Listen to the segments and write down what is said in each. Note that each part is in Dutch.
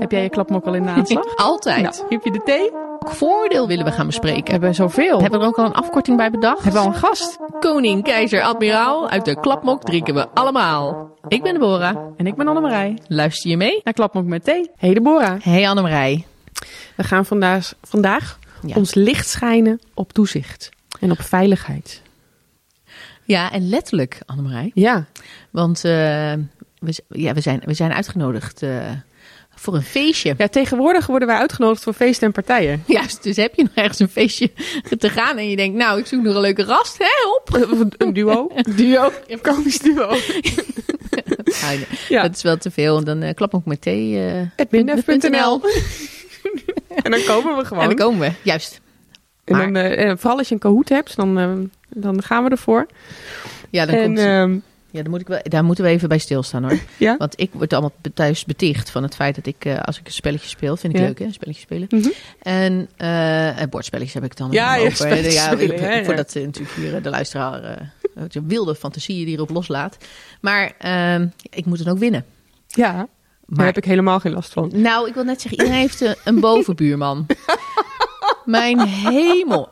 Heb jij je klapmok al in de aanslag? Altijd. Nou, heb je de thee? Welk voordeel willen we gaan bespreken? We hebben zoveel. Hebben we er ook al een afkorting bij bedacht? Hebben we al een gast? Koning, keizer, admiraal, uit de klapmok drinken we allemaal. Ik ben Deborah. En ik ben Annemarij. Luister je mee? Naar Klapmok met thee. Hey Deborah. Hey Annemarij. We gaan vandaag, vandaag Ja. ons licht schijnen op toezicht. En op veiligheid. Ja, en letterlijk, Annemarij. Ja. Want eh, we, ja, we, zijn, we zijn uitgenodigd eh, voor een feestje. ja, tegenwoordig worden wij uitgenodigd voor feesten en partijen. Juist, dus heb je nog ergens een feestje te gaan en je denkt, nou, ik zoek nog een leuke gast, hè, op. Een- duo. Een duo. Een komisch duo. Ja. Dat is wel te veel. En dan eh klap ook met thee. Admindev.nl. en dan komen we gewoon. en dan komen we. Juist. En Maar- dan, eh, vooral als je een Kahoot hebt, dan, eh, dan gaan we ervoor. Ja, dan, en, komt, ja, dan moet ik wel, daar moeten we even bij stilstaan hoor. ja. Want ik word allemaal thuis beticht van het feit dat ik, eh, als ik een spelletje speel, vind ik Ja. leuk hè, een spelletje spelen. Mhm. En eh, eh, bordspelletjes heb ik dan Ja, over. spelletjes ja, spelen, ja. Voordat natuurlijk hier de luisteraar de wilde fantasieën die erop loslaat. Maar ehm, ik moet dan ook winnen. ja, daar Maar heb ik helemaal geen last van. Nou, ik wil net zeggen, iedereen heeft een, een bovenbuurman. Mijn hemel.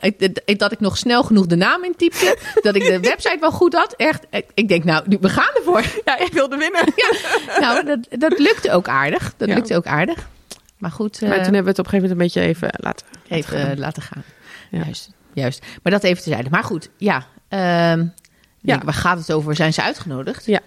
Dat ik nog snel genoeg de naam intypte. Dat ik de website wel goed had. Echt, ik, denk, nou, we gaan ervoor. Ja, ik wilde winnen. Nou, dat, dat lukte ook aardig. Dat Ja. lukte ook aardig. Maar goed, eh, Maar toen hebben we het op een gegeven moment een beetje even laten. even gaan. eh, laten gaan. Ja. Juist, juist. Maar dat even tezijde. Maar goed, ja. ehm, ik denk, waar gaat het over? Zijn ze uitgenodigd? Ja.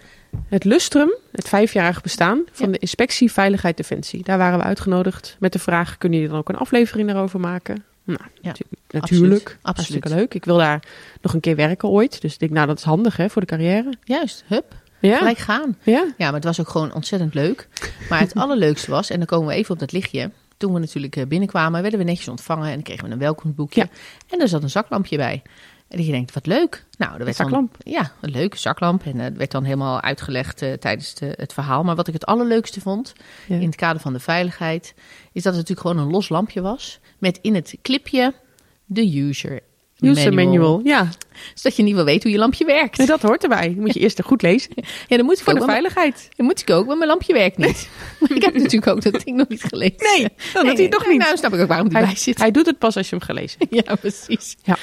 Het Lustrum, het vijfjarig bestaan van Ja. de Inspectie Veiligheid Defensie. Daar waren we uitgenodigd met de vraag: kunnen jullie dan ook een aflevering daarover maken? Nou, Ja, natu- natuurlijk. absoluut. Hartstikke leuk. Ik wil daar nog een keer werken ooit. Dus ik denk, nou, dat is handig hè, voor de carrière. Juist, hup. Ja. Gelijk gaan. Ja. Ja, maar het was ook gewoon ontzettend leuk. Maar het allerleukste was, en dan komen we even op dat lichtje. Toen we natuurlijk eh, binnenkwamen, werden we netjes ontvangen en dan kregen we een welkomstboekje. Ja. En er zat een zaklampje bij. En dat je denkt, wat leuk. Nou, er werd dan- zaklamp. ja, een leuke zaklamp. En het werd dan helemaal uitgelegd eh, tijdens de- het verhaal. Maar wat ik het allerleukste vond, Ja. in het kader van de veiligheid, is dat het natuurlijk gewoon een los lampje was. Met in het clipje de user User manual. Ja, Zodat je niet wil weten hoe je lampje werkt. nee, dat hoort erbij. Moet je eerst er goed lezen. Ja, dan moet ik Voor ook, de veiligheid. dan moet ik ook, want mijn lampje werkt niet. Ik heb natuurlijk ook dat ding nog niet gelezen. Nee, dan doet hij nee, niet. Nou, snap ik ook waarom die bij Hij, zit. hij doet het pas als je hem gelezen hebt. Ja, precies. Ja.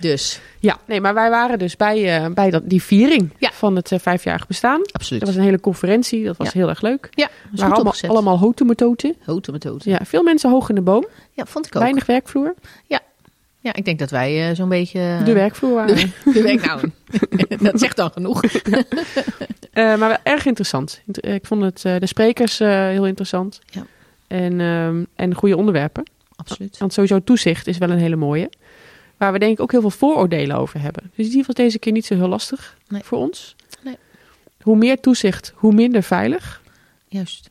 Dus, Ja, nee, maar wij waren dus bij, eh, bij dat, die viering Ja. van het eh, vijfjarig bestaan. absoluut. Er was een hele conferentie, dat was Ja. heel erg leuk. ja, waren goed allemaal, allemaal hotemetoten. Houten met houten. Ja, veel mensen hoog in de boom. Ja, vond ik ook. Weinig werkvloer. Ja, ik denk dat wij eh, zo'n beetje... de werkvloer waren. De, de werk, nou, dat zegt dan genoeg. Maar wel erg interessant. Int- Ik vond het, de sprekers heel interessant. Ja. En, ehm, en goede onderwerpen. Absoluut. Want sowieso toezicht is wel een hele mooie. Waar we denk ik ook heel veel vooroordelen over hebben. Dus die was deze keer niet zo heel lastig Nee. voor ons. Nee. Hoe meer toezicht, hoe minder veilig. Juist.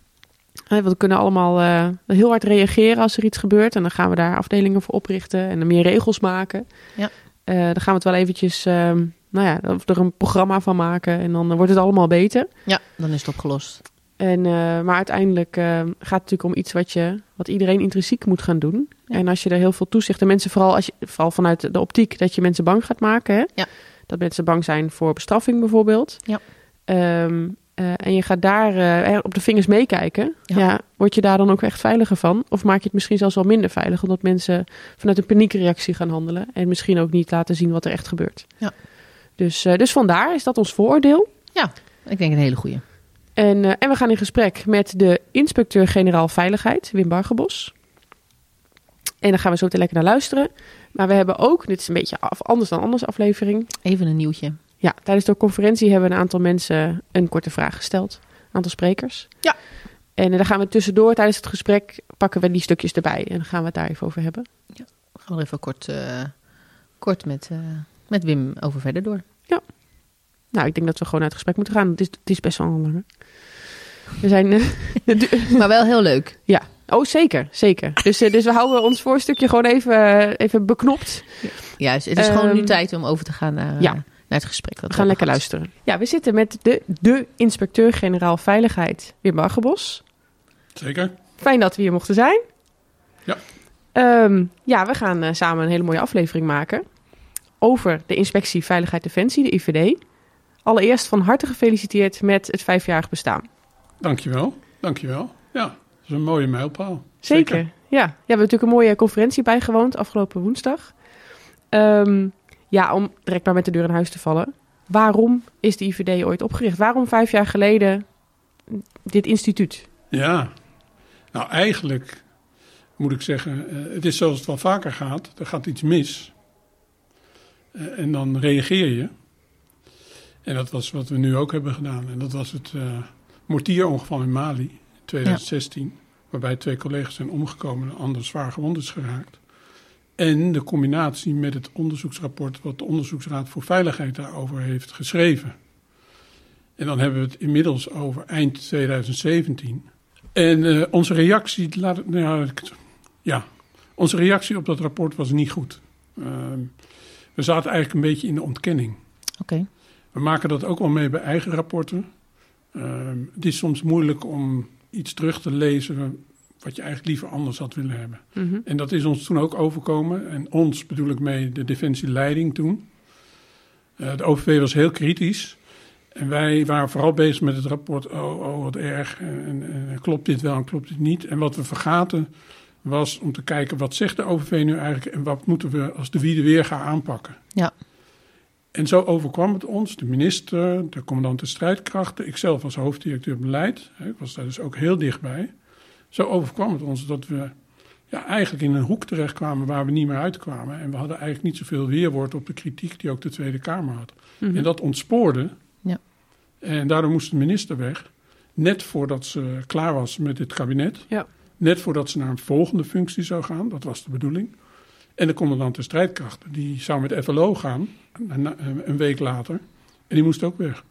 Want we kunnen allemaal eh, heel hard reageren als er iets gebeurt. En dan gaan we daar afdelingen voor oprichten en dan meer regels maken. Ja. Eh, dan gaan we het wel eventjes, ehm, nou ja, er een programma van maken. En dan wordt het allemaal beter. Ja, dan is het opgelost. En, eh, maar uiteindelijk eh, gaat het natuurlijk om iets wat, je, wat iedereen intrinsiek moet gaan doen. Ja. En als je er heel veel toezicht... En mensen vooral, als je, vooral vanuit de optiek dat je mensen bang gaat maken. Hè? Ja. Dat mensen bang zijn voor bestraffing bijvoorbeeld. Ja. Ehm, eh, en je gaat daar eh, op de vingers meekijken. Ja. Ja. word je daar dan ook echt veiliger van? Of maak je het misschien zelfs wel minder veilig... omdat mensen vanuit een paniekreactie gaan handelen... en misschien ook niet laten zien wat er echt gebeurt. Ja. Dus, eh, dus vandaar is dat ons vooroordeel. Ik denk een hele goeie. En, en we gaan in gesprek met de inspecteur-generaal Veiligheid, Wim Bargebos. En dan gaan we zo meteen lekker naar luisteren. Maar we hebben ook, dit is een beetje af, anders dan anders aflevering. Even een nieuwtje. Ja, tijdens de conferentie hebben een aantal mensen een korte vraag gesteld. Een aantal sprekers. Ja. En eh, dan gaan we tussendoor tijdens het gesprek pakken we die stukjes erbij. En dan gaan we het daar even over hebben. Gaan we er even kort, eh, kort met, eh, met Wim over verder door. Nou, ik denk dat we gewoon uit het gesprek moeten gaan. Het is, het is best wel een lange. We zijn... Maar wel heel leuk. Ja, oh zeker, zeker. Dus, eh, dus we houden ons voorstukje gewoon even, eh, even beknopt. Juist, het is gewoon Ehm, nu tijd om over te gaan naar, ja. eh, naar het gesprek. dat We gaan lekker luisteren. Ja, we zitten met de, de inspecteur-generaal Veiligheid, Wim Bargebos. Zeker. Fijn dat we hier mochten zijn. Ja. Ehm, ja, we gaan samen een hele mooie aflevering maken over de Inspectie Veiligheid Defensie, de IVD. Allereerst van harte gefeliciteerd met het vijfjarig bestaan. Dankjewel. Dankjewel. Ja, is een mooie mijlpaal. Zeker. Ja. ja, we hebben natuurlijk een mooie conferentie bijgewoond afgelopen woensdag. Ehm, ja, om direct maar met de deur in huis te vallen. Waarom is de IVD ooit opgericht? Waarom vijf jaar geleden dit instituut? Ja, nou eigenlijk moet ik zeggen, eh, het is zoals het wel vaker gaat. Er gaat iets mis. Eh, en dan reageer je. En dat was wat we nu ook hebben gedaan. En dat was het uh, mortierongeval in Mali in 2016. Waarbij twee collega's zijn omgekomen en anders zwaar gewond is geraakt. En de combinatie met het onderzoeksrapport wat de Onderzoeksraad voor Veiligheid daarover heeft geschreven. En dan hebben we het inmiddels over eind 2017. En uh, onze reactie, laat, nou ja, onze reactie op dat rapport was niet goed. Uh, we zaten eigenlijk een beetje in de ontkenning. Oké. We maken dat ook wel mee bij eigen rapporten. Uh, het is soms moeilijk om iets terug te lezen wat je eigenlijk liever anders had willen hebben. Mm -hmm. En dat is ons toen ook overkomen. En ons bedoel ik mee de defensieleiding toen. Uh, de OVV was heel kritisch. En wij waren vooral bezig met het rapport. Oh, oh wat erg. En, en, en, klopt dit wel en klopt dit niet? En wat we vergaten was om te kijken wat zegt de OVV nu eigenlijk en wat moeten we als de wiede weer gaan aanpakken. Ja. En zo overkwam het ons, de minister, de commandant de strijdkrachten, ikzelf als hoofddirecteur beleid, ik was daar dus ook heel dichtbij. Zo overkwam het ons dat we ja, eigenlijk in een hoek terechtkwamen waar we niet meer uitkwamen. En we hadden eigenlijk niet zoveel weerwoord op de kritiek die ook de Tweede Kamer had. Mm -hmm. En dat ontspoorde. Ja. En daardoor moest de minister weg. Net voordat ze klaar was met dit kabinet. Ja. Net voordat ze naar een volgende functie zou gaan. Dat was de bedoeling. En de commandant de strijdkrachten. Die zou met FLO gaan. Een, een week later. En die moest ook weg.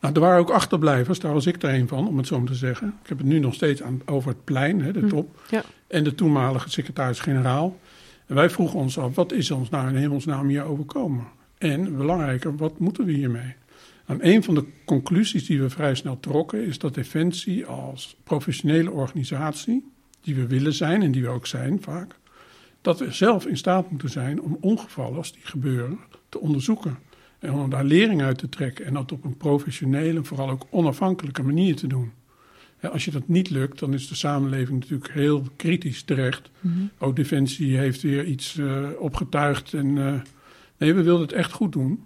Nou, er waren ook achterblijvers, daar was ik er een van, om het zo maar te zeggen. Ik heb het nu nog steeds aan, over het plein, hè, de top. Ja. En de toenmalige secretaris-generaal. En wij vroegen ons af, wat is ons nou in hemelsnaam hier overkomen? En belangrijker, wat moeten we hiermee? En een van de conclusies die we vrij snel trokken is dat Defensie als professionele organisatie, die we willen zijn en die we ook zijn vaak, dat we zelf in staat moeten zijn om ongevallen als die gebeuren te onderzoeken. En om daar lering uit te trekken en dat op een professionele en vooral ook onafhankelijke manier te doen. Als je dat niet lukt, dan is de samenleving natuurlijk heel kritisch terecht. Mm-hmm. Ook Defensie heeft weer iets uh, opgetuigd. En uh, nee, we wilden het echt goed doen.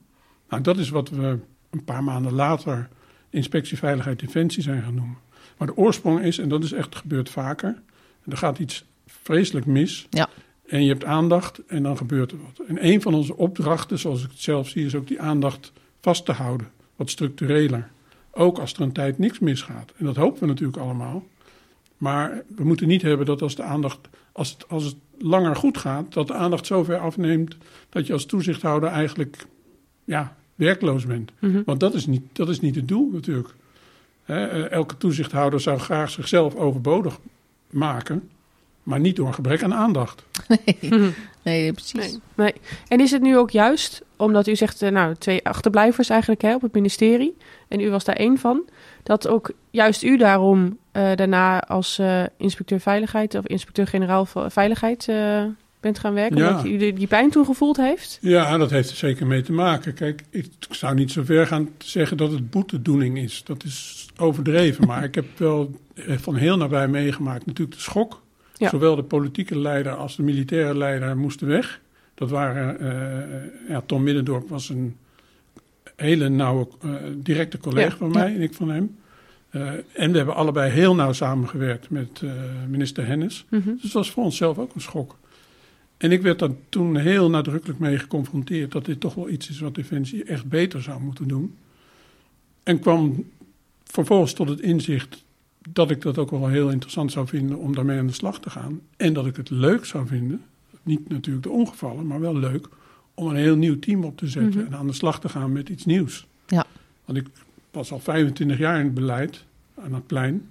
Nou, dat is wat we een paar maanden later Inspectie Veiligheid Defensie zijn gaan noemen. Maar de oorsprong is, en dat is echt gebeurd vaker, er gaat iets vreselijk mis. Ja. En je hebt aandacht en dan gebeurt er wat. En een van onze opdrachten, zoals ik het zelf zie, is ook die aandacht vast te houden. Wat structureler. Ook als er een tijd niks misgaat. En dat hopen we natuurlijk allemaal. Maar we moeten niet hebben dat als de aandacht, als het, als het langer goed gaat, dat de aandacht zo ver afneemt dat je als toezichthouder eigenlijk ja, werkloos bent. Mhm. Want dat is, niet, dat is niet het doel natuurlijk. Hè, elke toezichthouder zou graag zichzelf overbodig maken maar niet door een gebrek aan aandacht. Nee, nee precies. Nee, nee. En is het nu ook juist, omdat u zegt, nou, twee achterblijvers eigenlijk hè, op het ministerie, en u was daar één van, dat ook juist u daarom uh, daarna als uh, inspecteur veiligheid of inspecteur-generaal veiligheid uh, bent gaan werken, Ja. omdat u die, die pijn toen gevoeld heeft? Ja, dat heeft er zeker mee te maken. Kijk, ik zou niet zo ver gaan zeggen dat het boetedoening is. Dat is overdreven. maar ik heb wel van heel nabij meegemaakt natuurlijk de schok. Ja. Zowel de politieke leider als de militaire leider moesten weg. Dat waren, uh, ja, Tom Middendorp was een hele nauwe, uh, directe collega Ja, van mij en ik van hem. Uh, en we hebben allebei heel nauw samengewerkt met minister Hennis. Mhm. Dus dat was voor onszelf ook een schok. En ik werd daar toen heel nadrukkelijk mee geconfronteerd dat dit toch wel iets is wat Defensie echt beter zou moeten doen. En kwam vervolgens tot het inzicht dat ik dat ook wel heel interessant zou vinden om daarmee aan de slag te gaan. En dat ik het leuk zou vinden, niet natuurlijk de ongevallen, maar wel leuk, om een heel nieuw team op te zetten Mhm. en aan de slag te gaan met iets nieuws. Ja. Want ik was al 25 jaar in het beleid aan het plein.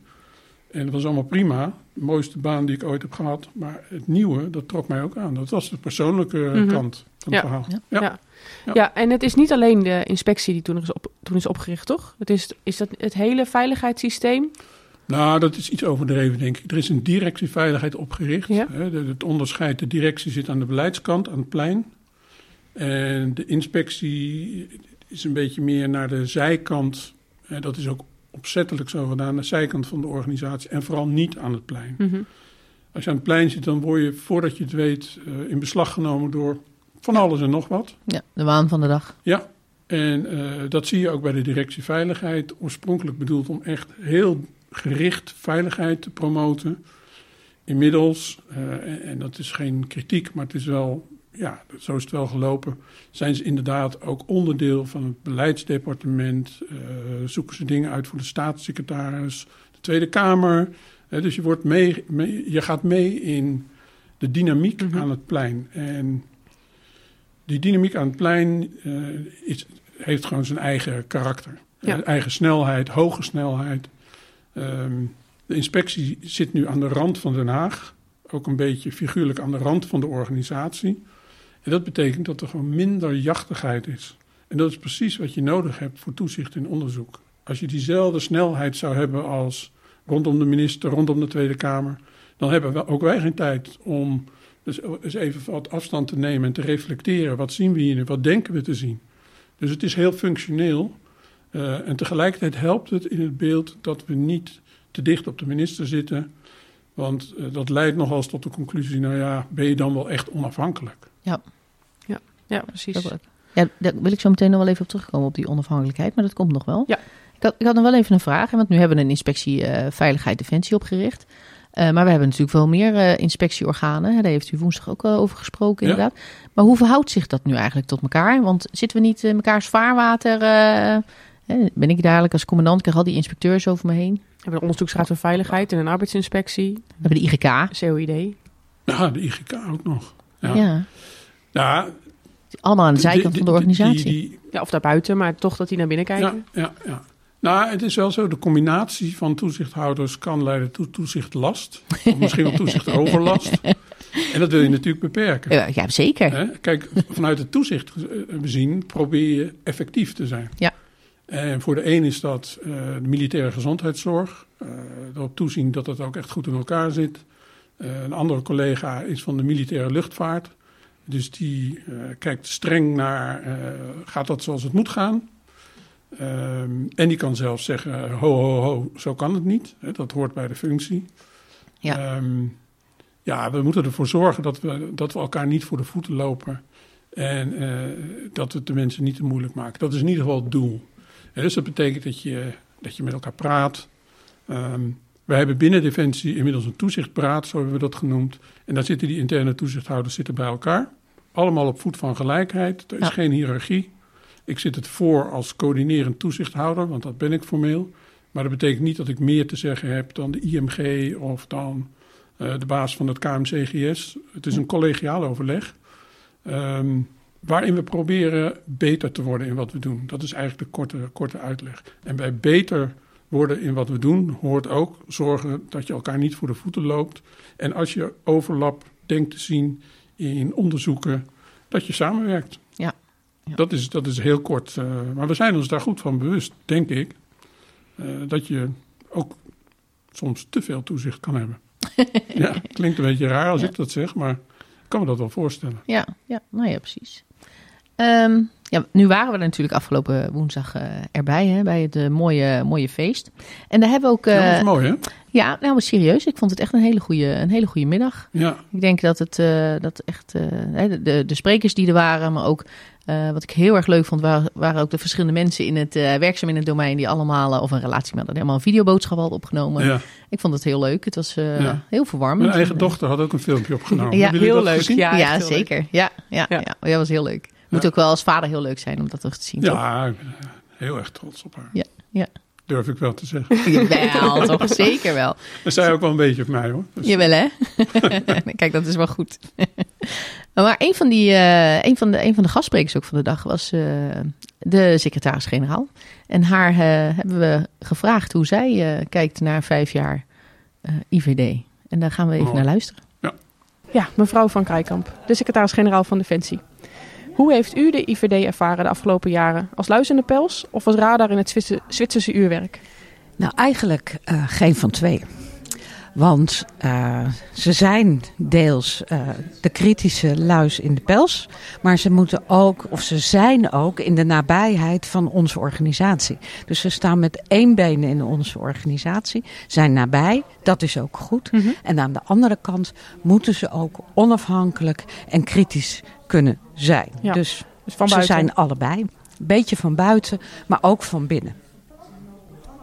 En dat was allemaal prima. De mooiste baan die ik ooit heb gehad. Maar het nieuwe, dat trok mij ook aan. Dat was de persoonlijke Mhm. kant van Ja. het verhaal. Ja. Ja. Ja. Ja. Ja. en het is niet alleen de inspectie die toen is, op, toen is opgericht, toch? Het is, is dat het hele veiligheidssysteem? Nou, dat is iets overdreven, denk ik. Er is een directieveiligheid opgericht. Ja. Het onderscheid, de directie zit aan de beleidskant, aan het plein. En de inspectie is een beetje meer naar de zijkant. Hè, Dat is ook opzettelijk zo gedaan aan de zijkant van de organisatie en vooral niet aan het plein. Mhm. Als je aan het plein zit, dan word je voordat je het weet eh, in beslag genomen door van alles en nog wat. Ja, de waan van de dag. Ja, en eh, dat zie je ook bij de directie veiligheid. Oorspronkelijk bedoeld om echt heel gericht veiligheid te promoten. Inmiddels, eh, en, dat is geen kritiek, maar het is wel, ja, zo is het wel gelopen. Zijn ze inderdaad ook onderdeel van het beleidsdepartement? eh, zoeken ze dingen uit voor de staatssecretaris, de Tweede Kamer? Hè, dus je, wordt mee, mee- je gaat mee in de dynamiek Mhm. aan het plein. En die dynamiek aan het plein eh, is, heeft gewoon zijn eigen karakter. Ja. Eh, eigen snelheid, hoge snelheid. Ehm, de inspectie zit nu aan de rand van Den Haag. Ook een beetje figuurlijk aan de rand van de organisatie. En dat betekent dat er gewoon minder jachtigheid is. En dat is precies wat je nodig hebt voor toezicht en onderzoek. Als je diezelfde snelheid zou hebben als rondom de minister, rondom de Tweede Kamer, dan hebben we ook wij geen tijd om dus eens even wat afstand te nemen en te reflecteren. Wat zien we hier? Wat denken we te zien? Dus het is heel functioneel. Eh, en tegelijkertijd helpt het in het beeld dat we niet te dicht op de minister zitten. Want eh, dat leidt nogal eens tot de conclusie: nou ja, ben je dan wel echt onafhankelijk? Ja, precies. Dat ook. Ja, daar wil ik zo meteen nog wel even op terugkomen op die onafhankelijkheid, maar dat komt nog wel. Ja. Ik had, ik had nog wel even een vraag, want nu hebben we een inspectie eh, Veiligheid Defensie opgericht. Eh, maar we hebben natuurlijk wel meer eh, inspectieorganen. Hè, daar heeft u woensdag ook eh, over gesproken, Ja. inderdaad. Maar hoe verhoudt zich dat nu eigenlijk tot elkaar? Want zitten we niet in mekaars vaarwater? Eh, hè, ben ik dadelijk als commandant, krijg al die inspecteurs over me heen. We hebben een onderzoeksraad voor veiligheid en een arbeidsinspectie, We hebben de IGK. COID. Ja, de IGK ook nog. Ja. Ja, ja Allemaal aan de zijkant van de organisatie. die- die- Ja, of daarbuiten, maar toch dat die naar binnen kijken. Ja, ja, ja. Nou, het is wel zo, de combinatie van toezichthouders kan leiden tot toezichtlast. Of misschien wel toezichtoverlast. En dat wil je natuurlijk beperken. Ja, ja, zeker. Hè? Kijk, vanuit het toezicht eh, bezien probeer je effectief te zijn. Ja. En voor de een is dat eh, de militaire gezondheidszorg. eh erop toezien dat het ook echt goed in elkaar zit. Eh, een andere collega is van de militaire luchtvaart. Dus die kijkt streng naar, gaat dat zoals het moet gaan? Ehm, en die kan zelfs zeggen, ho, ho, ho, zo kan het niet. Hè, dat hoort bij de functie. Ja. Ehm, ja, we moeten ervoor zorgen dat we, dat we elkaar niet voor de voeten lopen. En dat we het de mensen niet te moeilijk maken. Dat is in ieder geval het doel. En dus dat betekent dat je, dat je met elkaar praat. Ehm wij hebben binnen Defensie inmiddels een toezichtpraat, zo hebben we dat genoemd. En daar zitten die interne toezichthouders zitten bij elkaar. Allemaal op voet van gelijkheid. Er is Ja. geen hiërarchie. Ik zit het voor als coördinerend toezichthouder, want dat ben ik formeel. Maar dat betekent niet dat ik meer te zeggen heb dan de IMG of dan eh, de baas van het KMCGS. Het is een collegiaal overleg. ehm, waarin we proberen beter te worden in wat we doen. Dat is eigenlijk de korte, korte uitleg. En bij beter worden in wat we doen hoort ook zorgen dat je elkaar niet voor de voeten loopt. En als je overlap denkt te zien in onderzoeken, dat je samenwerkt. Ja. Ja. Dat, is, dat is heel kort. eh, maar we zijn ons daar goed van bewust, denk ik. eh, dat je ook soms te veel toezicht kan hebben. ja, klinkt een beetje raar als Ja. ik dat zeg, maar ik kan me dat wel voorstellen. Ja, ja, nou ja, precies. Ehm, ja, nu waren we er natuurlijk afgelopen woensdag eh, erbij, hè, bij het eh, mooie, mooie feest. En daar hebben we ook... Ja, dat eh, is mooi, hè? ja, nou, maar serieus, ik vond het echt een hele goede, een hele goede middag. Ja, Ik denk dat het eh, dat echt... eh, hè, de- de, de sprekers die er waren, maar ook... eh, wat ik heel erg leuk vond, waren, waren ook de verschillende mensen in het, eh, werkzaam in het domein... die allemaal, eh, of een relatie met helemaal een videoboodschap hadden opgenomen. ja. Ik vond het heel leuk. Het was eh, Ja. heel verwarmend. Mijn eigen En, dochter had ook een filmpje opgenomen. Ja, heel dat leuk. gezien? Ja, leuk. zeker. Ja, ja, ja. Ja. ja, dat was heel leuk. Moet Ja. ook wel als vader heel leuk zijn om dat toch te zien? Ja, ik ben heel erg trots op haar. Ja, ja. Durf ik wel te zeggen. Jawel, toch? Zeker wel. En zij ook wel een beetje op mij hoor. Dus, Jawel, hè? Kijk, dat is wel goed. maar een van, die, eh, een, van de, een van de gastsprekers ook van de dag was eh, de secretaris-generaal. En haar eh, hebben we gevraagd hoe zij eh, kijkt naar vijf jaar eh, IVD. En daar gaan we even Mooi. naar luisteren. Ja, mevrouw Van Krijkamp, de secretaris-generaal van Defensie. Hoe heeft u de IVD ervaren de afgelopen jaren? Als luis in de pels of als radar in het Zwitser- Zwitserse uurwerk? Nou, eigenlijk eh, geen van twee. Want uh, ze zijn deels uh, de kritische luis in de pels. Maar ze moeten ook, of ze zijn ook in de nabijheid van onze organisatie. Dus ze staan met één been in onze organisatie. Zijn nabij, dat is ook goed. Mm -hmm. En aan de andere kant moeten ze ook onafhankelijk en kritisch kunnen zijn. Ja, dus, dus van ze zijn allebei. Een beetje van buiten, maar ook van binnen.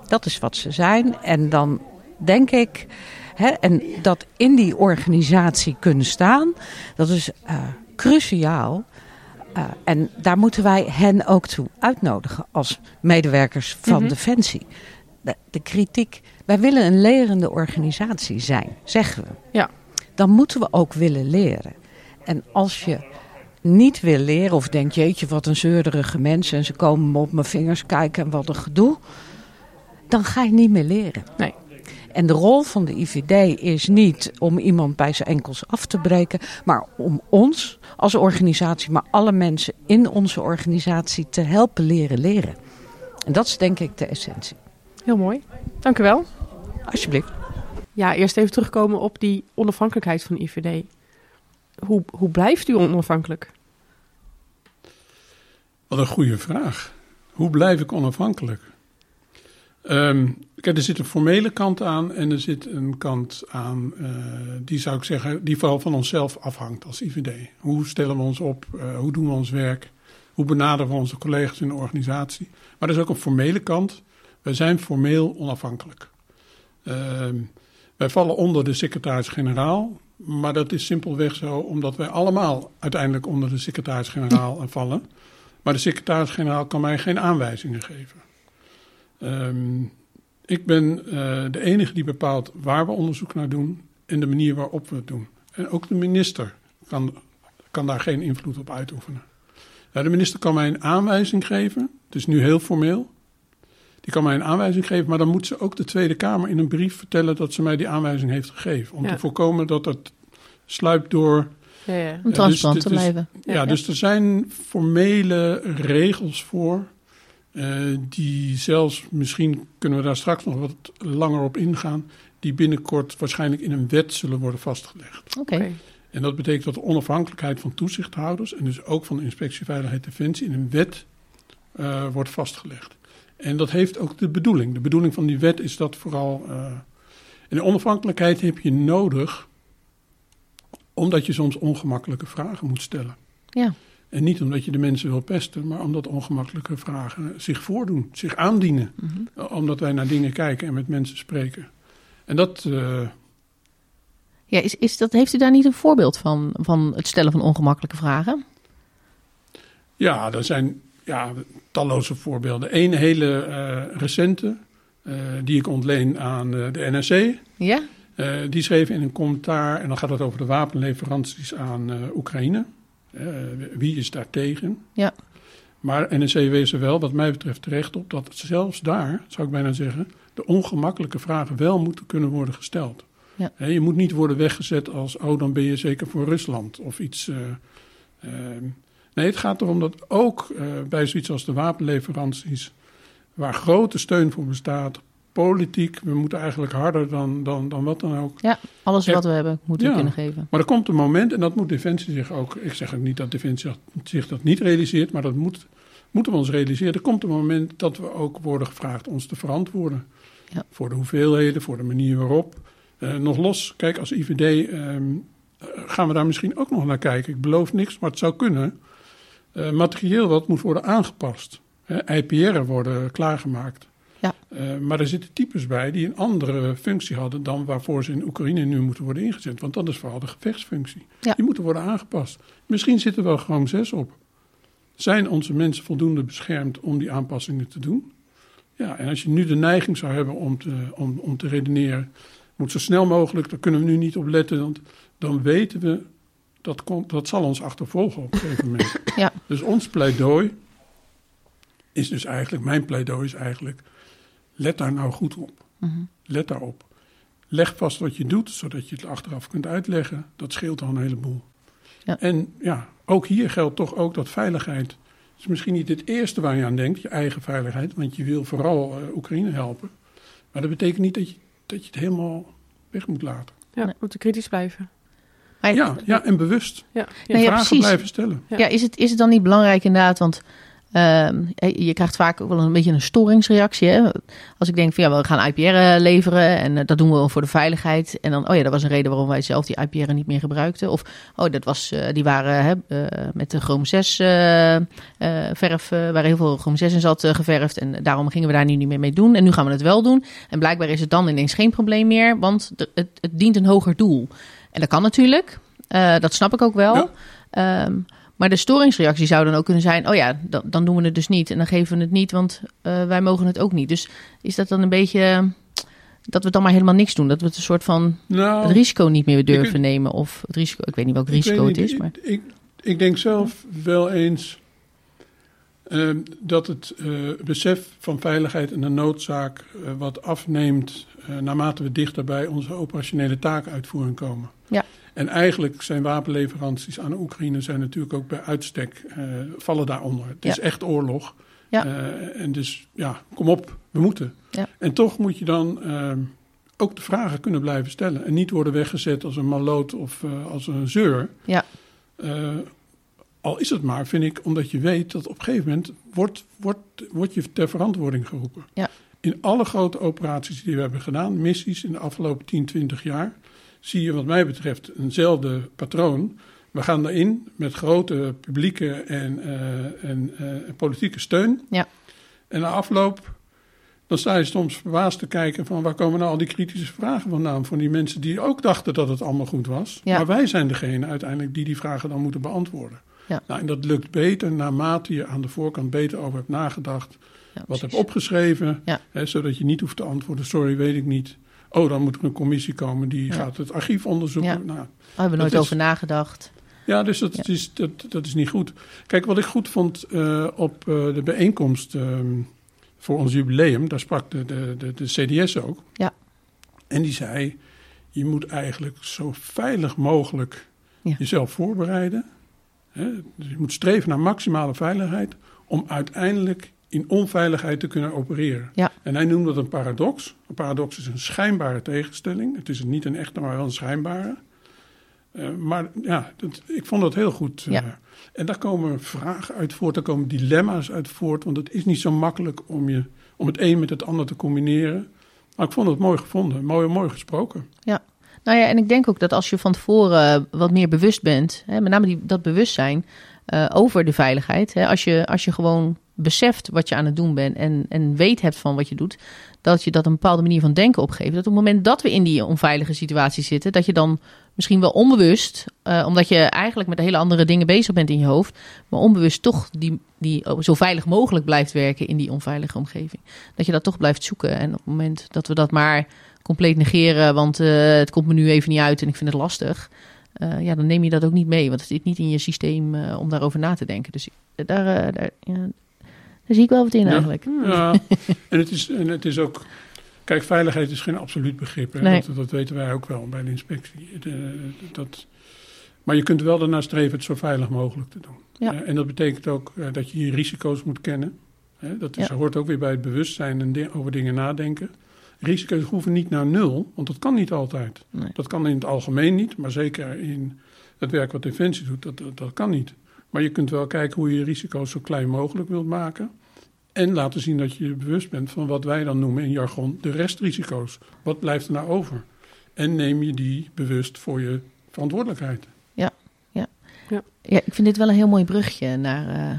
Dat is wat ze zijn. En dan denk ik Hè, en dat in die organisatie kunnen staan, dat is uh, cruciaal. Uh, en daar moeten wij hen ook toe uitnodigen als medewerkers van mm -hmm. Defensie. De, de, kritiek. Wij willen een lerende organisatie zijn, zeggen we. Ja. Dan moeten we ook willen leren. En als je niet wil leren of denkt, jeetje, wat een zeurderige mensen en ze komen me op mijn vingers kijken en wat een gedoe, dan ga je niet meer leren. Nee. En de rol van de IVD is niet om iemand bij zijn enkels af te breken, maar om ons als organisatie, maar alle mensen in onze organisatie te helpen leren leren. En dat is denk ik de essentie. Heel mooi. Dank u wel. Alsjeblieft. Ja, eerst even terugkomen op die onafhankelijkheid van de IVD. Hoe, hoe blijft u onafhankelijk? Wat een goede vraag. Hoe blijf ik onafhankelijk? Um, kijk, er zit een formele kant aan en er zit een kant aan, uh, die zou ik zeggen, die vooral van onszelf afhangt als IVD. Hoe stellen we ons op? Uh, hoe doen we ons werk? Hoe benaderen we onze collega's in de organisatie? Maar er is ook een formele kant. Wij zijn formeel onafhankelijk. Uh, wij vallen onder de secretaris-generaal, maar dat is simpelweg zo omdat wij allemaal uiteindelijk onder de secretaris-generaal vallen. Maar de secretaris-generaal kan mij geen aanwijzingen geven. Um, ik ben uh, de enige die bepaalt waar we onderzoek naar doen en de manier waarop we het doen. En ook de minister kan, kan daar geen invloed op uitoefenen. De minister kan mij een aanwijzing geven, het is nu heel formeel. Die kan mij een aanwijzing geven, maar dan moet ze ook de Tweede Kamer in een brief vertellen dat ze mij die aanwijzing heeft gegeven. Om ja. te voorkomen dat het sluipt door. Ja, ja. Om transparant dus, te blijven. Ja, ja, dus er zijn formele regels voor. Uh, die zelfs, misschien kunnen we daar straks nog wat langer op ingaan, die binnenkort waarschijnlijk in een wet zullen worden vastgelegd. Oké. Okay. En dat betekent dat de onafhankelijkheid van toezichthouders en dus ook van de Inspectie Veiligheid Defensie in een wet uh, wordt vastgelegd. En dat heeft ook de bedoeling. De bedoeling van die wet is dat vooral. Uh, en de onafhankelijkheid heb je nodig omdat je soms ongemakkelijke vragen moet stellen. Ja. En niet omdat je de mensen wil pesten, maar omdat ongemakkelijke vragen zich voordoen, zich aandienen. Mm -hmm. Omdat wij naar dingen kijken en met mensen spreken. En dat. Uh... Ja, is, is dat, heeft u daar niet een voorbeeld van, van het stellen van ongemakkelijke vragen? Ja, er zijn ja, talloze voorbeelden. Eén hele uh, recente, uh, die ik ontleen aan de NRC. Ja? die schreef in een commentaar, en dan gaat het over de wapenleveranties aan Oekraïne. Wie is daar tegen? Ja. Maar NEC wees er wel, wat mij betreft, terecht op dat zelfs daar, zou ik bijna zeggen, de ongemakkelijke vragen wel moeten kunnen worden gesteld. Ja. je moet niet worden weggezet als, oh, dan ben je zeker voor Rusland of iets. Nee, het gaat erom dat ook bij zoiets als de wapenleveranties, waar grote steun voor bestaat, politiek, we moeten eigenlijk harder dan, dan, dan wat dan ook. Ja, alles wat we hebben moeten ja, kunnen geven. Maar er komt een moment, en dat moet Defensie zich ook... Ik zeg ook niet dat Defensie zich dat niet realiseert, maar dat moet, moeten we ons realiseren. Er komt een moment dat we ook worden gevraagd ons te verantwoorden. Ja. Voor de hoeveelheden, voor de manier waarop. Uh, nog los, kijk, als IVD um, gaan we daar misschien ook nog naar kijken. Ik beloof niks, maar het zou kunnen. Uh, materieel wat moet worden aangepast. Uh, IPR'en worden klaargemaakt. Ja. Uh, maar er zitten types bij die een andere functie hadden dan waarvoor ze in Oekraïne nu moeten worden ingezet. Want dat is vooral de gevechtsfunctie. Ja. Die moeten worden aangepast. Misschien zitten er wel gewoon zes op. Zijn onze mensen voldoende beschermd om die aanpassingen te doen? Ja, en als je nu de neiging zou hebben om te, om, om te redeneren, moet zo snel mogelijk, daar kunnen we nu niet op letten, want dan weten we, dat, komt, dat zal ons achtervolgen op een gegeven moment. Ja. Dus ons pleidooi is dus eigenlijk, mijn pleidooi is eigenlijk, Let daar nou goed op. Mm-hmm. Let daarop. Leg vast wat je doet, zodat je het achteraf kunt uitleggen. Dat scheelt al een heleboel. Ja. En ja, ook hier geldt toch ook dat veiligheid. is misschien niet het eerste waar je aan denkt, je eigen veiligheid. Want je wil vooral uh, Oekraïne helpen. Maar dat betekent niet dat je, dat je het helemaal weg moet laten. Ja, Nee. moeten kritisch blijven. Maar- Ja, ja en bewust. Ja, Nee, ja, vragen precies. blijven stellen. Ja. Ja, is het, is het dan niet belangrijk inderdaad? Want ehm, je krijgt vaak ook wel een beetje een storingsreactie. Hè? Als ik denk van ja, we gaan IPR leveren en eh, dat doen we voor de veiligheid. En dan, oh ja, dat was een reden waarom wij zelf die IPR niet meer gebruikten. Of, oh, dat was, eh, die waren hè, eh, met de Chrome 6 eh, eh, verf, eh, waar heel veel Chrome 6 in zat eh, geverfd. En daarom gingen we daar nu niet meer mee doen. En nu gaan we het wel doen. En blijkbaar is het dan ineens geen probleem meer, want het, het dient een hoger doel. En dat kan natuurlijk. Eh, dat snap ik ook wel. Ja. Ehm, maar de storingsreactie zou dan ook kunnen zijn: oh ja, dan, dan doen we het dus niet. En dan geven we het niet, want eh, wij mogen het ook niet. Dus is dat dan een beetje dat we dan maar helemaal niks doen? Dat we het een soort van Nou, het risico niet meer durven nemen? Of het risico, ik weet niet welk risico het is. Maar Ik, ik, ik denk zelf wel eens dat het eh, besef van veiligheid en de noodzaak eh, wat afneemt eh, naarmate we dichter bij onze operationele taakuitvoering komen. Ja. En eigenlijk zijn wapenleveranties aan de Oekraïne zijn natuurlijk ook bij uitstek vallen daaronder. Het is echt oorlog. Ja. En dus ja, kom op, we moeten. Ja. En toch moet je dan ehm, ook de vragen kunnen blijven stellen. En niet worden weggezet als een maloot of als een zeur. Ja. Al is het maar, vind ik, omdat je weet dat op een gegeven moment wordt, wordt, wordt je ter verantwoording geroepen. Ja. In alle grote operaties die we hebben gedaan, missies in de afgelopen 10, 20 jaar, zie je wat mij betreft eenzelfde patroon. We gaan daarin met grote publieke en, eh, en eh, politieke steun. Ja. En na afloop, dan sta je soms verbaasd te kijken van waar komen nou al die kritische vragen vandaan van die mensen die ook dachten dat het allemaal goed was. Ja. Maar wij zijn degene uiteindelijk die die vragen dan moeten beantwoorden. Ja. Nou, en dat lukt beter naarmate je aan de voorkant beter over hebt nagedacht. ja, Wat hebt opgeschreven, Ja. hè, zodat je niet hoeft te antwoorden, sorry, weet ik niet. Oh, dan moet er een commissie komen die gaat het archief onderzoeken. Nou, Daar hebben we nooit is- over nagedacht. ja, dus dat. Is, dat, dat is niet goed. Kijk, wat ik goed vond eh, op eh, de bijeenkomst ehm, voor ons jubileum, daar sprak de, de, de, de CDS ook. Ja. En die zei, je moet eigenlijk zo veilig mogelijk jezelf voorbereiden. Dus je moet streven naar maximale veiligheid om uiteindelijk in onveiligheid te kunnen opereren. Ja. En hij noemde dat een paradox. Een paradox is een schijnbare tegenstelling. Het is niet een echte, maar wel een schijnbare. Eh, maar ja, dat, ik vond dat heel goed. eh. Ja. En daar komen vragen uit voort, daar komen dilemma's uit voort. Want het is niet zo makkelijk om, je, om het een met het ander te combineren. Maar ik vond het mooi gevonden, mooi, mooi gesproken. Nou ja, en ik denk ook dat als je van tevoren wat meer bewust bent, hè, met name die, dat bewustzijn eh, over de veiligheid, hè, als, je, als je gewoon beseft wat je aan het doen bent en, en weet hebt van wat je doet, dat je dat een bepaalde manier van denken opgeeft. Dat op het moment dat we in die onveilige situatie zitten, dat je dan misschien wel onbewust, eh, omdat je eigenlijk met hele andere dingen bezig bent in je hoofd, maar onbewust toch die, die zo veilig mogelijk blijft werken in die onveilige omgeving. Dat je dat toch blijft zoeken. En op het moment dat we dat maar compleet negeren, want eh, het komt me nu even niet uit en ik vind het lastig. eh, ja, dan neem je dat ook niet mee, want het zit niet in je systeem eh, om daarover na te denken. Dus daar, daar, ja, daar zie ik wel wat in Ja. eigenlijk. Ja, en, het is, en het is ook. Kijk, veiligheid is geen absoluut begrip. Hè? Nee. Dat, dat weten wij ook wel bij de inspectie. Eh, dat, maar je kunt wel ernaar streven het zo veilig mogelijk te doen. Ja. En dat betekent ook dat je je risico's moet kennen. Hè? Dat is, hoort ook weer bij het bewustzijn en over dingen nadenken. Risico's hoeven niet naar nul, want dat kan niet altijd. Nee. Dat kan in het algemeen niet, maar zeker in het werk wat Defensie doet, dat, dat, dat kan niet. Maar je kunt wel kijken hoe je je risico's zo klein mogelijk wilt maken. En laten zien dat je je bewust bent van wat wij dan noemen in jargon de restrisico's. Wat blijft er nou over? En neem je die bewust voor je verantwoordelijkheid. Ja, ik vind dit wel een heel mooi brugje naar, eh,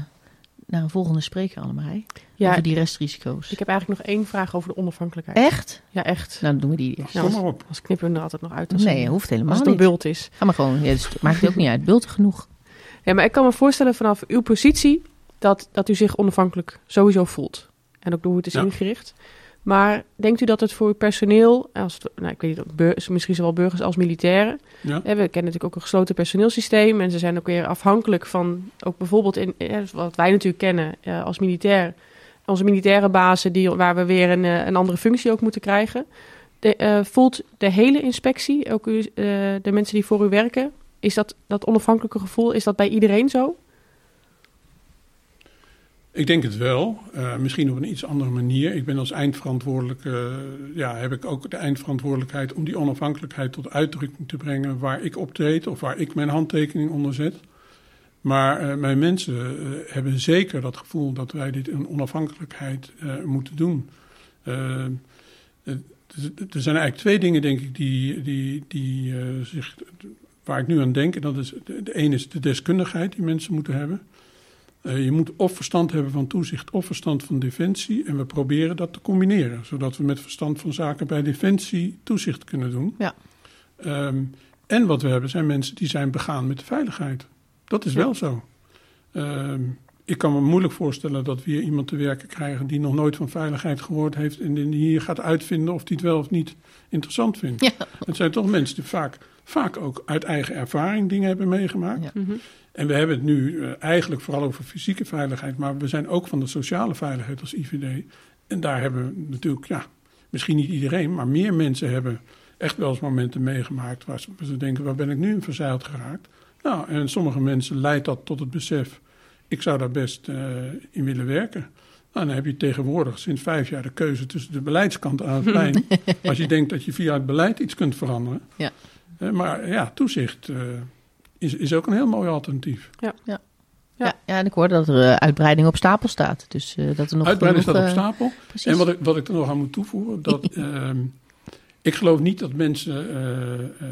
naar een volgende spreker, Annemarij. Ja, over die restrisico's. ik heb eigenlijk nog één vraag over de onafhankelijkheid. Echt? Ja, echt. Nou, dan doen we die eerst. Kom maar op. Als knippen we er altijd nog uit. Als Nee, een- hoeft als helemaal het een niet. bult is. Ga maar gewoon. Ja, dus het maakt het ook niet uit. Bult genoeg. Ja, maar ik kan me voorstellen vanaf uw positie dat, dat u zich onafhankelijk sowieso voelt. En ook door hoe het is Ja. ingericht. Maar denkt u dat het voor uw personeel, als nou, ik weet niet, bur- misschien zowel burgers als militairen. Ja? Hè, we kennen natuurlijk ook een gesloten personeelsysteem. En ze zijn ook weer afhankelijk van, ook bijvoorbeeld in, wat wij natuurlijk kennen eh, als militair. Onze militaire bazen, die, waar we weer een, eh, een andere functie ook moeten krijgen. De, eh, voelt de hele inspectie, ook u, de mensen die voor u werken, is dat, dat onafhankelijke gevoel, is dat bij iedereen zo? Ik denk het wel. Uh, misschien op een iets andere manier. Ik ben als eindverantwoordelijke, ja, heb ik ook de eindverantwoordelijkheid om die onafhankelijkheid tot uitdrukking te brengen waar ik optreed of waar ik mijn handtekening onder zet. Maar uh, mijn mensen hebben zeker dat gevoel dat wij dit in onafhankelijkheid moeten doen. er zijn eigenlijk twee dingen, denk ik, die, die, die zich, waar ik nu aan denk. En dat is, de, de ene is de deskundigheid die mensen moeten hebben. Uh, je moet of verstand hebben van toezicht of verstand van defensie. En we proberen dat te combineren, zodat we met verstand van zaken bij defensie toezicht kunnen doen. Ja. Um, en wat we hebben zijn mensen die zijn begaan met de veiligheid. Dat is ja. wel zo. Um, ik kan me moeilijk voorstellen dat we hier iemand te werken krijgen die nog nooit van veiligheid gehoord heeft en die hier gaat uitvinden of die het wel of niet interessant vindt. Ja. Het zijn toch mensen die vaak, vaak ook uit eigen ervaring dingen hebben meegemaakt. Ja. Mhm. En we hebben het nu uh, eigenlijk vooral over fysieke veiligheid, maar we zijn ook van de sociale veiligheid als IVD. En daar hebben we natuurlijk, ja, misschien niet iedereen, maar meer mensen hebben echt wel eens momenten meegemaakt waar ze, denken, waar ben ik nu in verzeild geraakt? Nou, en sommige mensen leidt dat tot het besef, ik zou daar best uh, in willen werken. Nou, dan heb je tegenwoordig sinds vijfs jaar de keuze tussen de beleidskant en het plein. als je denkt dat je via het beleid iets kunt veranderen. Ja. Uh, maar ja, toezicht uh, is, is ook een heel mooi alternatief. Ja, ja. Ja. ja, ja en ik hoorde dat er uh, uitbreiding op stapel staat. Dus uh, dat er nog uitbreiding genoeg, staat op stapel. Precies. En wat ik, wat ik er nog aan moet toevoegen, dat ehm, ik geloof niet dat mensen uh,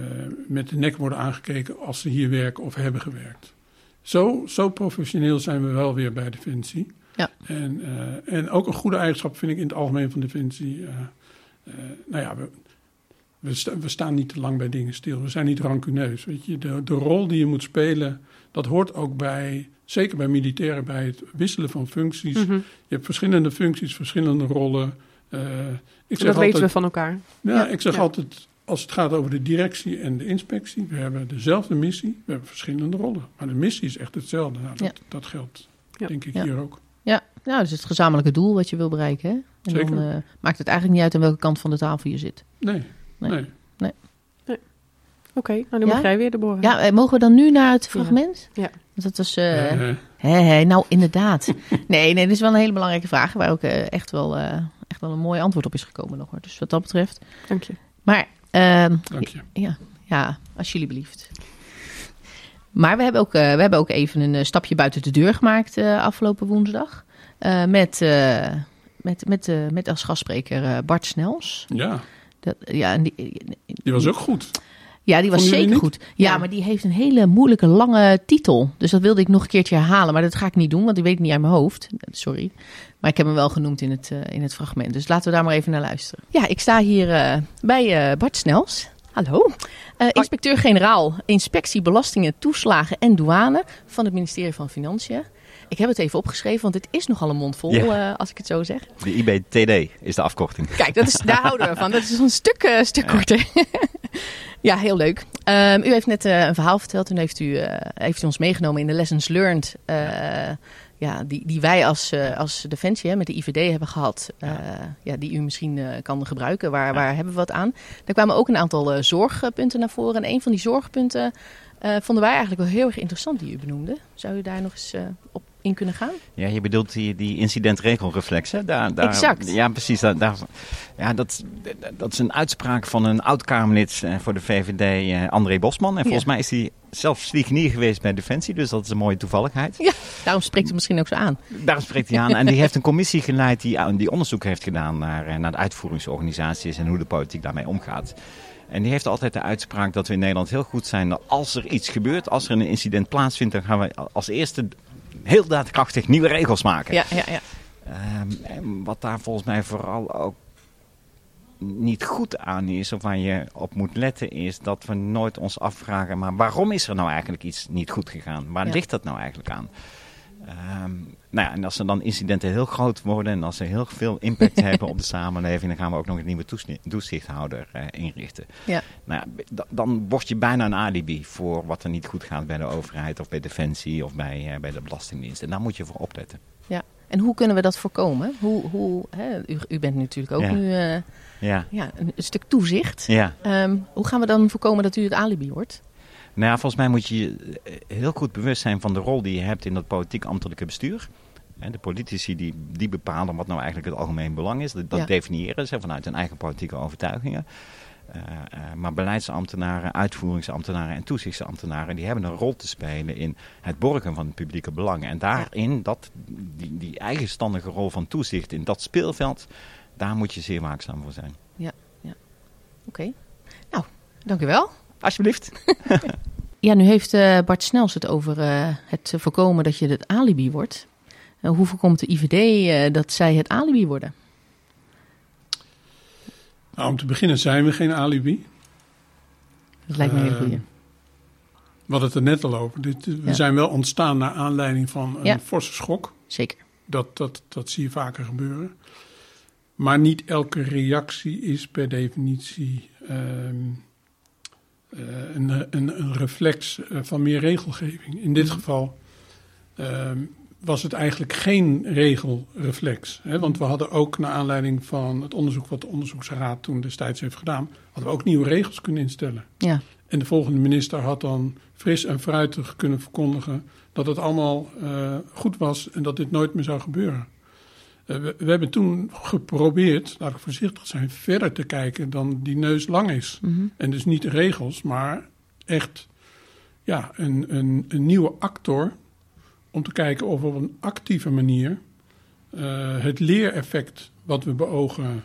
met de nek worden aangekeken als ze hier werken of hebben gewerkt. Zo, zo professioneel zijn we wel weer bij Defensie. Ja. En, en ook een goede eigenschap vind ik in het algemeen van Defensie. nou ja, we, we, sta, we, staan niet te lang bij dingen stil. We zijn niet rancuneus. Weet je? De, de rol die je moet spelen, dat hoort ook bij, zeker bij militairen, bij het wisselen van functies. Mhm. Je hebt verschillende functies, verschillende rollen. Uh, ik dat weten we van elkaar. Ja, ja ik zeg ja. altijd, als het gaat over de directie en de inspectie, we hebben dezelfde missie, we hebben verschillende rollen. Maar de missie is echt hetzelfde. Nou, dat, Ja. dat geldt, denk ik, hier ook. Ja, nou, dus het gezamenlijke doel wat je wil bereiken. Hè? En Zeker. dan eh, maakt het eigenlijk niet uit aan welke kant van de tafel je zit. Nee, Nee. nee. Oké, nou nu Ja? mag jij weer, Deborah. Ja, eh, mogen we dan nu naar het fragment? Ja. Want dat was... Hé, hé, nou inderdaad. Nee, nee, dit is wel een hele belangrijke vraag waar ook eh, echt, wel, eh, echt wel een mooi antwoord op is gekomen nog hoor. Dus wat dat betreft. Dank je. Maar ehm, dank je. ja, ja, als jullie belieft. Maar we hebben ook, eh, we hebben ook even een stapje buiten de deur gemaakt eh, afgelopen woensdag. Eh, met, eh, met, met, met als gastspreker Bart Snels. Ja, Dat, ja, en die, die was ook goed. Ja, die was zeker niet? goed. Ja, Ja. maar die heeft een hele moeilijke, lange titel. Dus dat wilde ik nog een keertje herhalen. Maar dat ga ik niet doen, want ik weet het niet uit mijn hoofd. Sorry. Maar ik heb hem wel genoemd in het, eh, in het fragment. Dus laten we daar maar even naar luisteren. Ja, ik sta hier eh, bij eh, Bart Snels. Hallo. Eh, Inspecteur-generaal Inspectie Belastingen, Toeslagen en Douane van het ministerie van Financiën. Ik heb het even opgeschreven, want het is nogal een mond vol, Ja. eh, als ik het zo zeg. De IBTD is de afkorting. Kijk, dat is, daar houden we van. Dat is een stuk, eh, stuk korter. ja, heel leuk. Ehm, u heeft net eh, een verhaal verteld. Toen heeft u, heeft u ons meegenomen in de lessons learned. eh, ja, die, die wij als, als Defensie hè, met de IVD hebben gehad. eh, ja, die u misschien kan gebruiken. Waar, waar hebben we wat aan? Er kwamen ook een aantal zorgpunten naar voren. En een van die zorgpunten vonden wij eigenlijk wel heel erg interessant die u benoemde. Zou u daar nog eens op in kunnen gaan? Ja, je bedoelt die, die incidentregelreflex, hè? Daar, daar, Exact. Ja, precies. Daar, daar, ja, dat, dat is een uitspraak van een oud-Kamerlid eh, voor de VVD, eh, André Bosman. En volgens Ja. mij is hij zelfs vliegenier geweest bij Defensie, dus dat is een mooie toevalligheid. Daarom spreekt u misschien ook zo aan. Daar spreekt hij aan. En die heeft een commissie geleid die, die onderzoek heeft gedaan naar, eh, naar de uitvoeringsorganisaties en hoe de politiek daarmee omgaat. En die heeft altijd de uitspraak dat we in Nederland heel goed zijn dat als er iets gebeurt, als er een incident plaatsvindt, dan gaan we als eerste heel daadkrachtig nieuwe regels maken. Ja, ja, ja. Ehm, wat daar volgens mij vooral ook niet goed aan is, of waar je op moet letten, is dat we nooit ons afvragen, maar waarom is er nou eigenlijk iets niet goed gegaan? Waar Ja. ligt dat nou eigenlijk aan? Ehm, nou ja, en als er dan incidenten heel groot worden en als ze heel veel impact hebben op de samenleving, dan gaan we ook nog een nieuwe toezichthouder eh, inrichten. Ja. Nou ja, dan word je bijna een alibi voor wat er niet goed gaat bij de overheid of bij Defensie of bij, eh, bij de Belastingdienst. En daar moet je voor opletten. Ja, en hoe kunnen we dat voorkomen? Hoe, hoe, hè, u, u bent natuurlijk ook Ja. nu eh, Ja, ja, een, een stuk toezicht. ja. Ehm, hoe gaan we dan voorkomen dat u het alibi wordt? Nou ja, volgens mij moet je je heel goed bewust zijn van de rol die je hebt in dat politiek-ambtelijke bestuur. De politici die, die bepalen wat nou eigenlijk het algemeen belang is. Dat, dat Ja. definiëren ze vanuit hun eigen politieke overtuigingen. Eh, eh, maar beleidsambtenaren, uitvoeringsambtenaren en toezichtsambtenaren... die hebben een rol te spelen in het borgen van het publieke belang. En daarin, dat, die, die eigenstandige rol van toezicht in dat speelveld... daar moet je zeer waakzaam voor zijn. Oké. Nou, dank u wel. Alsjeblieft. Ja, nu heeft eh, Bart Snels het over eh, het voorkomen dat je het alibi wordt. Eh, hoe voorkomt de IVD eh, dat zij het alibi worden? Nou, om te beginnen zijn we geen alibi. Dat lijkt me een hele goeie. We hadden het er net al over. Dit, we Ja. zijn wel ontstaan naar aanleiding van een Ja. forse schok. Zeker. Dat, dat, dat zie je vaker gebeuren. Maar niet elke reactie is per definitie ehm, eh, een, een, een reflex eh, van meer regelgeving. In dit geval ehm, was het eigenlijk geen regelreflex. Hè? Want we hadden ook, naar aanleiding van het onderzoek wat de onderzoeksraad toen destijds heeft gedaan, hadden we ook nieuwe regels kunnen instellen. Ja, En de volgende minister had dan fris en fruitig kunnen verkondigen dat het allemaal eh, goed was en dat dit nooit meer zou gebeuren. Eh, we, we hebben toen geprobeerd, laat ik voorzichtig zijn, verder te kijken dan die neus lang is. Mhm. En dus niet de regels, maar echt ja, een, een, een nieuwe actor om te kijken of we op een actieve manier eh, het leereffect wat we beogen.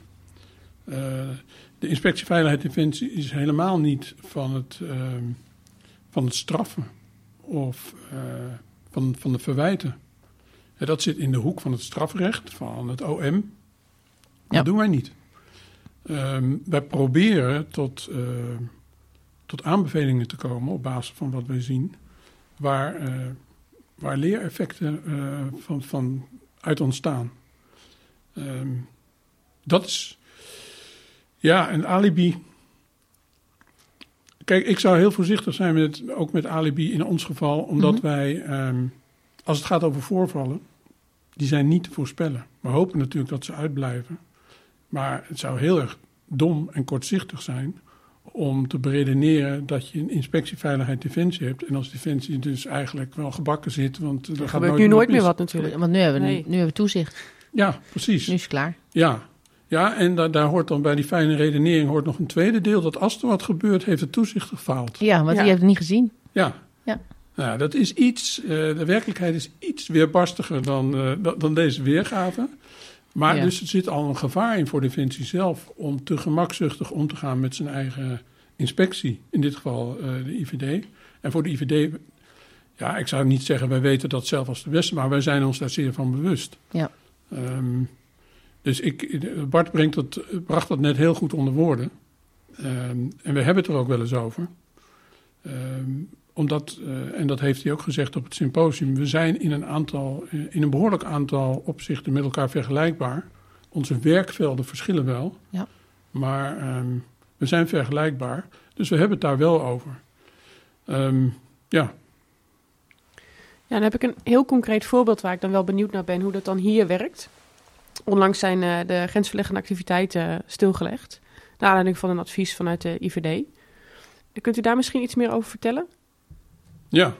eh, de inspectie Veiligheid en Defensie is helemaal niet van het, van het straffen of van, van de verwijten. Dat zit in de hoek van het strafrecht, van het OM. Ja. Dat doen wij niet. Ehm, wij proberen tot, eh, tot aanbevelingen te komen op basis van wat wij zien, waar, eh, waar leereffecten eh, van, van uit ontstaan. Ehm, dat is, ja, een alibi. Kijk, ik zou heel voorzichtig zijn met, ook met alibi in ons geval, omdat Mhm. wij, ehm, als het gaat over voorvallen, die zijn niet te voorspellen. We hopen natuurlijk dat ze uitblijven. Maar het zou heel erg dom en kortzichtig zijn om te beredeneren dat je een inspectie veiligheid defensie hebt. En als defensie dus eigenlijk wel gebakken zit, want er gaat gebeurt nooit nu nooit meer wat natuurlijk. Want nu hebben we, Nee. nu hebben we toezicht. Ja, precies. Nu is het klaar. Ja, ja en da- daar hoort dan bij die fijne redenering hoort nog een tweede deel. Dat als er wat gebeurt, heeft het toezicht gefaald. Ja, want Ja. die heeft het niet gezien. Ja. Ja. Nou, dat is iets, eh, de werkelijkheid is iets weerbarstiger dan, eh, dan, deze weergave. Maar Ja. dus er zit al een gevaar in voor Defensie zelf om te gemakzuchtig om te gaan met zijn eigen inspectie. In dit geval eh, de IVD. En voor de IVD, ja, ik zou niet zeggen wij weten dat zelf als de beste, maar wij zijn ons daar zeer van bewust. Ja. Ehm, dus ik, Bart brengt dat, bracht dat net heel goed onder woorden. Ehm, en we hebben het er ook wel eens over. Ehm, omdat, eh, en dat heeft hij ook gezegd op het symposium, we zijn in een, aantal, eh, in een behoorlijk aantal opzichten met elkaar vergelijkbaar. Onze werkvelden verschillen wel, Ja. maar ehm, we zijn vergelijkbaar. Dus we hebben het daar wel over. Ehm, ja, Ja, dan heb ik een heel concreet voorbeeld waar ik dan wel benieuwd naar ben hoe dat dan hier werkt. Onlangs zijn eh, de grensverleggende activiteiten stilgelegd. Naar aanleiding van een advies vanuit de IVD. Kunt u daar misschien iets meer over vertellen? Ja.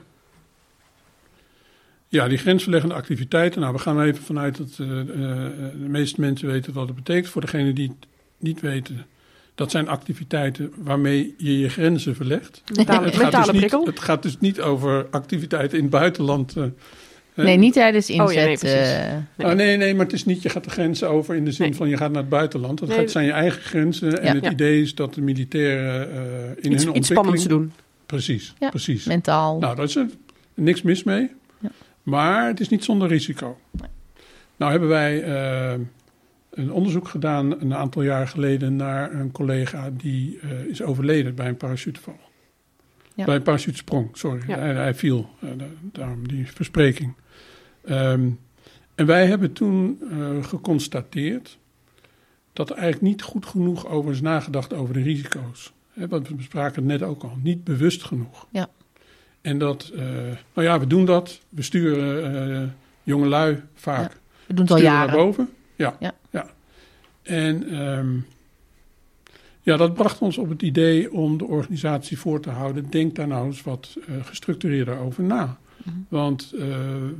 Ja, die grensverleggende activiteiten. Nou, we gaan even vanuit dat eh, eh, de meeste mensen weten wat het betekent. Voor degenen die het niet weten, dat zijn activiteiten waarmee je je grenzen verlegt. Mentale, Het gaat, dus niet, prikkel? het gaat dus niet over activiteiten in het buitenland. eh. Nee, niet tijdens inzet. Oh, ja, nee, precies. eh, Nee. Oh, nee, nee, maar het is niet, je gaat de grenzen over in de zin Nee. van je gaat naar het buitenland. Het gaat, zijn je eigen grenzen. En Ja. het Ja. idee is dat de militairen eh, in hun ontwikkeling... iets spannends doen. Precies, Ja. precies. mentaal. Nou, daar is er niks mis mee. Ja. Maar het is niet zonder risico. Nee. Nou hebben wij eh, een onderzoek gedaan een aantal jaar geleden naar een collega die eh, is overleden bij een parachuteval. Ja. Bij een parachutesprong, sorry. Hij, hij viel, eh, da- daarom die verspreking. Ehm, en wij hebben toen geconstateerd dat er eigenlijk niet goed genoeg over is nagedacht over de risico's. Want we bespraken het net ook al, niet bewust genoeg. Ja. En dat, eh, nou ja, we doen dat. We sturen eh jongelui vaak We doen het al jaren. naar boven. Ja. Ja. ja. En ehm, Ja, dat bracht ons op het idee om de organisatie voor te houden. Denk daar nou eens wat uh, gestructureerder over na. Want uh,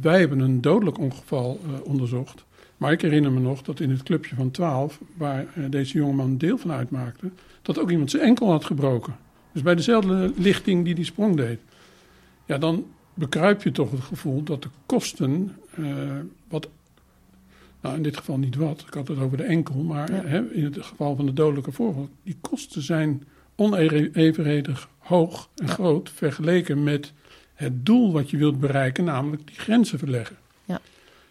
wij hebben een dodelijk ongeval onderzocht. Maar ik herinner me nog dat in het clubje van 12, waar deze jongeman deel van uitmaakte, dat ook iemand zijn enkel had gebroken. Dus bij dezelfde lichting die die sprong deed. Ja, dan bekruip je toch het gevoel dat de kosten, wat nou, in dit geval niet wat, ik had het over de enkel, maar ja. hè, in het geval van de dodelijke voorval, die kosten zijn onevenredig hoog en ja. groot vergeleken met het doel wat je wilt bereiken, namelijk die grenzen verleggen. Ja.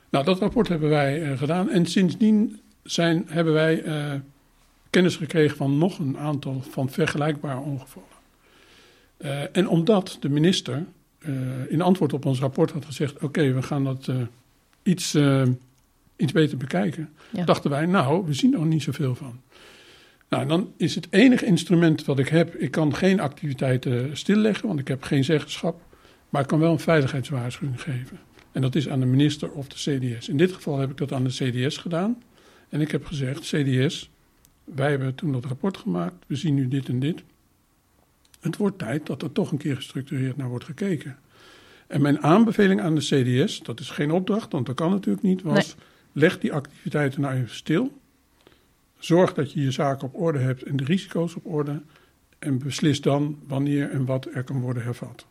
Nou, dat rapport hebben wij uh, gedaan en sindsdien zijn, hebben wij uh, kennis gekregen van nog een aantal van vergelijkbare ongevallen. Uh, en omdat de minister in antwoord op ons rapport had gezegd: Oké, okay, we gaan dat iets iets beter bekijken. Ja. Dachten wij, nou, we zien er niet zoveel van. Nou, dan is het enige instrument wat ik heb, ik kan geen activiteiten stilleggen, want ik heb geen zeggenschap, maar ik kan wel een veiligheidswaarschuwing geven. En dat is aan de minister of de CDS. In dit geval heb ik dat aan de CDS gedaan. En ik heb gezegd, CDS, wij hebben toen dat rapport gemaakt, we zien nu dit en dit. Het wordt tijd dat er toch een keer gestructureerd naar wordt gekeken. En mijn aanbeveling aan de CDS, dat is geen opdracht, want dat kan natuurlijk niet, was... Nee Leg die activiteiten nou even stil. Zorg dat je je zaken op orde hebt en de risico's op orde. En beslis dan wanneer en wat er kan worden hervat.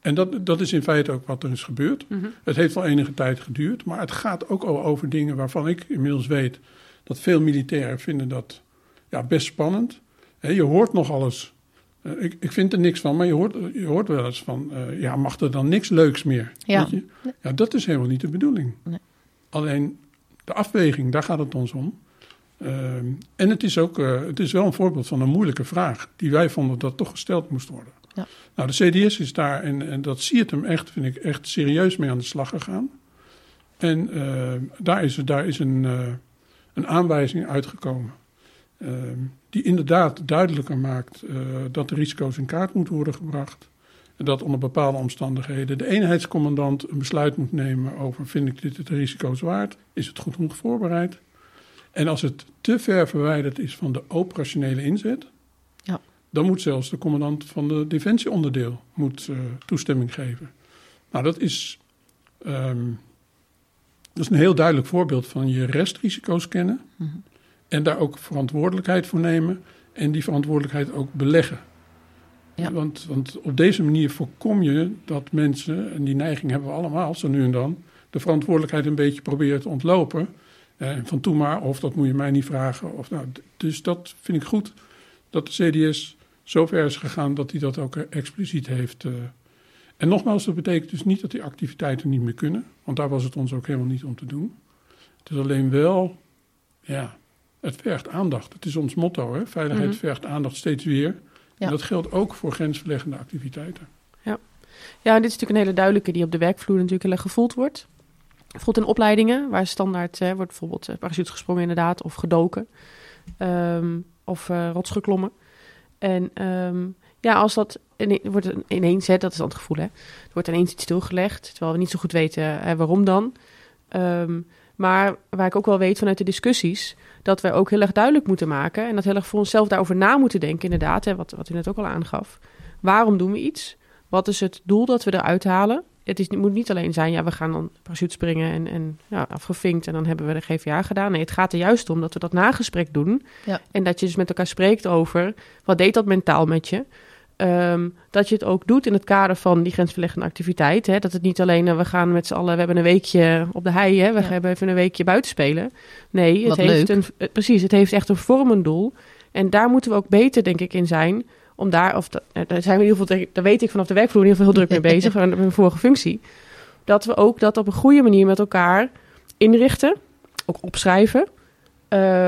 En dat, dat is in feite ook wat er is gebeurd. Mm -hmm. Het heeft al enige tijd geduurd, maar het gaat ook al over dingen waarvan ik inmiddels weet dat veel militairen vinden dat ja, best spannend. He, je hoort nog alles. Uh, ik, ik vind er niks van, maar je hoort, je hoort wel eens van, uh, ja, mag er dan niks leuks meer? Ja. Weet je? ja, dat is helemaal niet de bedoeling. Nee. Alleen de afweging, daar gaat het ons om. Uh, en het is ook het is wel een voorbeeld van een moeilijke vraag die wij vonden dat toch gesteld moest worden. Ja. Nou, de CDS is daar en, en dat ziet hem echt, vind ik, echt serieus mee aan de slag gegaan. En daar is, daar is een, een aanwijzing uitgekomen. Ehm, die inderdaad duidelijker maakt dat de risico's in kaart moeten worden gebracht dat onder bepaalde omstandigheden de eenheidscommandant een besluit moet nemen over vind ik dit het risico's waard, is het goed genoeg voorbereid. En als het te ver verwijderd is van de operationele inzet, ja. dan moet zelfs de commandant van de defensieonderdeel moet, uh, toestemming geven. Nou, dat is, um, dat is een heel duidelijk voorbeeld van je restrisico's kennen mm -hmm. en daar ook verantwoordelijkheid voor nemen en die verantwoordelijkheid ook beleggen. Ja. Want, want op deze manier voorkom je dat mensen, en die neiging hebben we allemaal zo nu en dan, de verantwoordelijkheid een beetje proberen te ontlopen. Eh, van toe maar, of dat moet je mij niet vragen. Of, nou, dus dat vind ik goed dat de CDS zo ver is gegaan dat hij dat ook expliciet heeft. Uh. En nogmaals, dat betekent dus niet dat die activiteiten niet meer kunnen, want daar was het ons ook helemaal niet om te doen. Het is alleen wel, ja, het vergt aandacht. Het is ons motto, hè? veiligheid mm -hmm. vergt aandacht steeds weer. Ja. En dat geldt ook voor grensverleggende activiteiten. Ja. ja, dit is natuurlijk een hele duidelijke die op de werkvloer natuurlijk heel erg gevoeld wordt. Bijvoorbeeld in opleidingen, waar standaard eh, wordt bijvoorbeeld parachute gesprongen inderdaad, of gedoken, um, of uh, rots geklommen. En um, ja, als dat ine wordt ineens, hè, dat is dan het gevoel, hè, er wordt ineens iets stilgelegd, terwijl we niet zo goed weten hè, waarom dan. Um, maar waar ik ook wel weet vanuit de discussies, dat wij ook heel erg duidelijk moeten maken. En dat heel erg voor onszelf daarover na moeten denken, inderdaad. Hè, wat, wat u net ook al aangaf. Waarom doen we iets? Wat is het doel dat we eruit halen? Het is, moet niet alleen zijn, ja, we gaan dan parachute springen en, en ja, afgevinkt en dan hebben we de GVA gedaan. Nee, het gaat er juist om dat we dat nagesprek doen. Ja. En dat je dus met elkaar spreekt over, wat deed dat mentaal met je? Um, dat je het ook doet in het kader van die grensverleggende activiteit. Hè? Dat het niet alleen, uh, we gaan met z'n allen, we hebben een weekje op de hei, hè? we ja. hebben even een weekje buiten spelen. Nee, het Wat heeft leuk. een, uh, precies, het heeft echt een vormend doel. En daar moeten we ook beter, denk ik, in zijn. Om daar, of dat, uh, daar zijn we in ieder geval, daar weet ik vanaf de werkvloer in ieder geval heel druk mee bezig, van mijn vorige functie. Dat we ook dat op een goede manier met elkaar inrichten, ook opschrijven,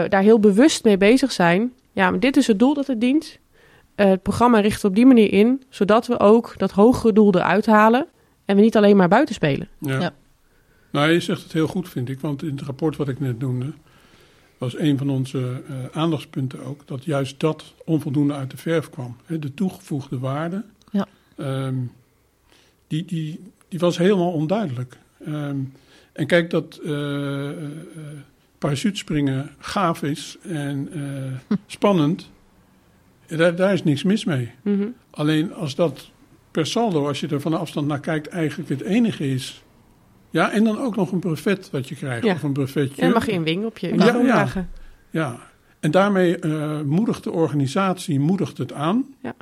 daar heel bewust mee bezig zijn. Ja, maar dit is het doel dat het dient uh, het programma richten op die manier in, zodat we ook dat hogere doel eruit halen en we niet alleen maar buiten spelen. Ja. ja. Nou, je zegt het heel goed, vind ik, want in het rapport wat ik net noemde, was een van onze uh, aandachtspunten ook dat juist dat onvoldoende uit de verf kwam. He, de toegevoegde waarde, ja. um, die, die, die was helemaal onduidelijk. Um, en kijk, dat uh, uh, parachutespringen gaaf is en hm. spannend. Daar, daar is niks mis mee. Mhm. Alleen als dat per saldo, als je er van afstand naar kijkt, eigenlijk het enige is. Ja, en dan ook nog een brevet wat je krijgt. Ja. Of een brevetje. En dan mag je een wing op je Ja, ja. Ja, en daarmee eh, moedigt de organisatie moedigt het aan. Ja.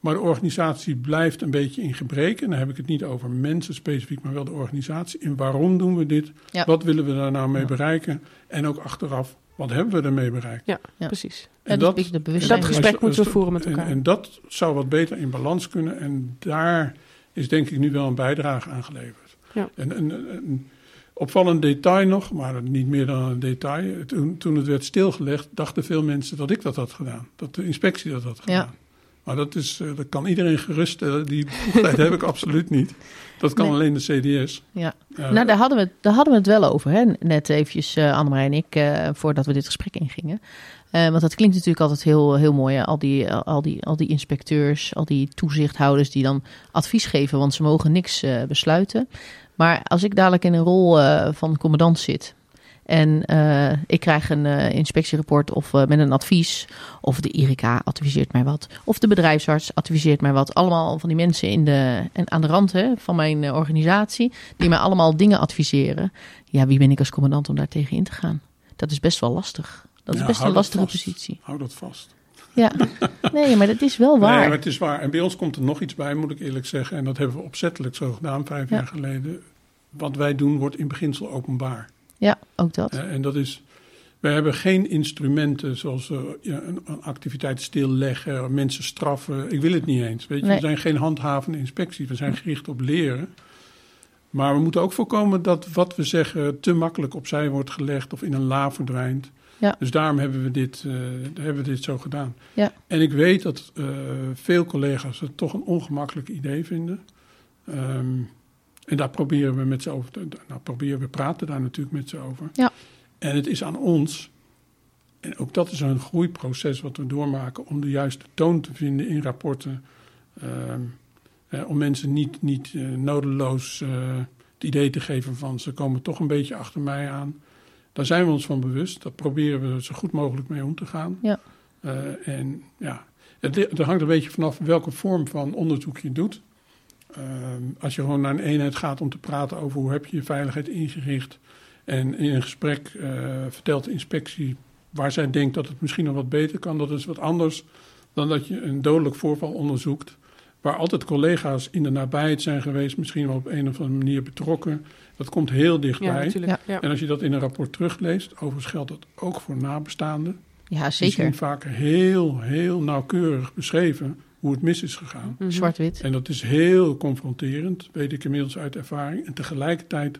Maar de organisatie blijft een beetje in gebrek. En dan heb ik het niet over mensen specifiek, maar wel de organisatie. En waarom doen we dit? Ja. Wat willen we daar nou mee Ja. bereiken? En ook achteraf, wat hebben we ermee bereikt? Ja, Ja. precies. Ja, de bewustzijn dat weer. gesprek als moeten we voeren met en- elkaar. En, dat zou wat beter in balans kunnen. En daar is denk ik nu wel een bijdrage aan geleverd. Ja. En een, opvallend detail nog, maar niet meer dan een detail. Toen, toen het werd stilgelegd, dachten veel mensen dat ik dat had gedaan. Dat de inspectie dat had gedaan. Maar dat, is, eh, dat kan iedereen geruststellen. Die bevoegdheid heb ik absoluut niet. Dat kan Nee. alleen de CDS. Ja. Eh, Nou, daar hadden, we, het- daar hadden we het wel over, hè? net eventjes uh, Annemarij en ik, eh, voordat we dit gesprek ingingen. Eh, want dat klinkt natuurlijk altijd heel, heel mooi, hè? Al, die, al, die, al die inspecteurs, al die toezichthouders die dan advies geven, want ze mogen niks eh, besluiten. Maar als ik dadelijk in een rol eh, van commandant zit en eh, ik krijg een eh, inspectierapport of eh, met een advies, of de IRK adviseert mij wat, of de bedrijfsarts adviseert mij wat. Allemaal van die mensen in de, en aan de rand hè, van mijn organisatie, die mij allemaal dingen adviseren. Ja, wie ben ik als commandant om daar tegen in te gaan? Dat is best wel lastig. Dat is Ja, best een lastige vast. positie. Hou dat vast. Ja, nee, maar dat is wel Nee, waar. maar het is waar. En bij ons komt er nog iets bij, moet ik eerlijk zeggen. En dat hebben we opzettelijk zo gedaan, vijf Ja. jaar geleden. Wat wij doen wordt in beginsel openbaar. Ja, ook dat. Eh, en dat is, wij hebben geen instrumenten zoals eh, ja, een, een activiteit stilleggen, mensen straffen. Ik wil het niet eens. Weet je? Nee. We zijn geen handhavende inspectie, we zijn gericht op leren. Maar we moeten ook voorkomen dat wat we zeggen te makkelijk opzij wordt gelegd of in een la verdwijnt. Ja. Dus daarom hebben we dit, eh, hebben we dit zo gedaan. Ja. En ik weet dat veel collega's het toch een ongemakkelijk idee vinden. Ehm, en daar proberen we met ze over te, nou, proberen we praten daar natuurlijk met ze over. Ja. En het is aan ons, en ook dat is een groeiproces wat we doormaken, om de juiste toon te vinden in rapporten. Ehm, eh, om mensen niet, niet eh, nodeloos eh, het idee te geven van ze komen toch een beetje achter mij aan. Daar zijn we ons van bewust. Daar proberen we zo goed mogelijk mee om te gaan. Ja. En ja, het, het hangt een beetje vanaf welke vorm van onderzoek je doet. Ehm, als je gewoon naar een eenheid gaat om te praten over hoe heb je je veiligheid ingericht. En in een gesprek eh, vertelt de inspectie waar zij denkt dat het misschien nog wat beter kan. Dat is wat anders dan dat je een dodelijk voorval onderzoekt. Waar altijd collega's in de nabijheid zijn geweest, misschien wel op een of andere manier betrokken. Dat komt heel dichtbij. Ja. en als je dat in een rapport terugleest, overigens geldt dat ook voor nabestaanden. Ja, Die zeker. zien vaak heel, heel nauwkeurig beschreven hoe het mis is gegaan. Mhm. Zwart-wit. En dat is heel confronterend, weet ik inmiddels uit ervaring. En tegelijkertijd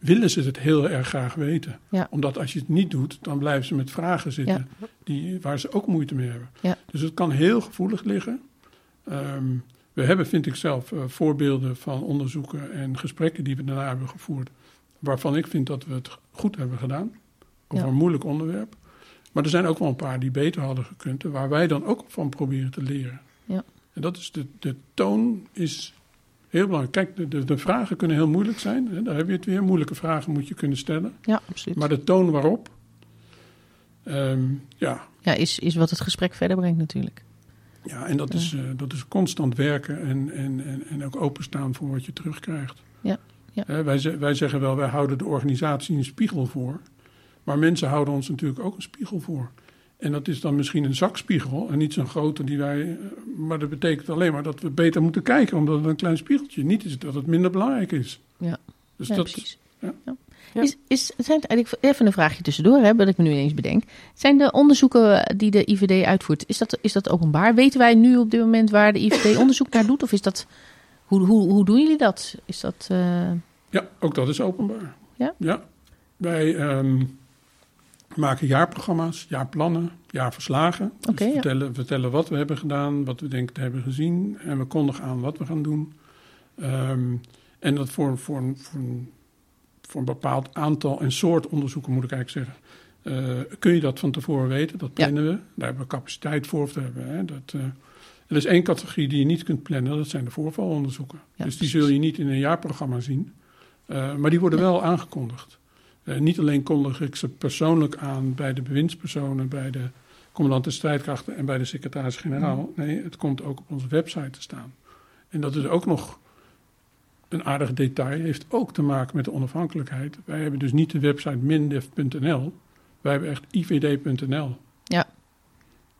willen ze het heel erg graag weten. Ja. Omdat als je het niet doet, dan blijven ze met vragen zitten die, waar ze ook moeite mee hebben. Ja. Dus het kan heel gevoelig liggen. Ehm, we hebben, vind ik zelf, eh, voorbeelden van onderzoeken en gesprekken die we daarna hebben gevoerd. Waarvan ik vind dat we het goed hebben gedaan. Over een moeilijk onderwerp. Maar er zijn ook wel een paar die beter hadden gekund. Waar wij dan ook van proberen te leren. Ja. En dat is de, de toon is heel belangrijk. Kijk, de, de, vragen kunnen heel moeilijk zijn. Hè? Daar heb je het weer. Moeilijke vragen moet je kunnen stellen. Ja, absoluut. Maar de toon waarop. ehm, ja, Ja, is, is wat het gesprek verder brengt natuurlijk. ja, en dat, is, eh, dat is constant werken en, en, en, en ook openstaan voor wat je terugkrijgt. Ja, ja. Hè, wij, wij zeggen wel, wij houden de organisatie een spiegel voor. Maar mensen houden ons natuurlijk ook een spiegel voor. En dat is dan misschien een zakspiegel en niet zo'n grote die wij. eh, Maar dat betekent alleen maar dat we beter moeten kijken, omdat het een klein spiegeltje niet is dat het minder belangrijk is. Ja. Dus ja, dat, precies. ja. Ja. Ja. Is, is, zijn het eigenlijk, even een vraagje tussendoor, hè, wat ik me nu ineens bedenk. Zijn de onderzoeken die de IVD uitvoert, is dat, is dat openbaar? Weten wij nu op dit moment waar de IVD onderzoek naar doet? Of is dat, hoe, hoe, hoe doen jullie dat? Is dat, eh, Ja, ook dat is openbaar. Ja? Ja. Wij ehm, maken jaarprogramma's, jaarplannen, jaarverslagen. Dus we ja. vertellen, vertellen wat we hebben gedaan, wat we denken te hebben gezien. En we kondigen aan wat we gaan doen. Ehm, en dat voor, voor, een- voor, een- voor een bepaald aantal en soort onderzoeken, moet ik eigenlijk zeggen. eh, kun je dat van tevoren weten? Dat Ja. plannen we. Daar hebben we capaciteit voor. Of daar hebben we, hè, dat, eh, er is één categorie die je niet kunt plannen, dat zijn de voorvalonderzoeken. Ja, dus die precies. zul je niet in een jaarprogramma zien. Eh, maar die worden wel aangekondigd. Eh, niet alleen kondig ik ze persoonlijk aan bij de bewindspersonen, bij de commandant de strijdkrachten en bij de secretaris-generaal. Nee, het komt ook op onze website te staan. En dat is ook nog een aardig detail, heeft ook te maken met de onafhankelijkheid. Wij hebben dus niet de website mindef.nl, wij hebben echt ivd.nl. Ja.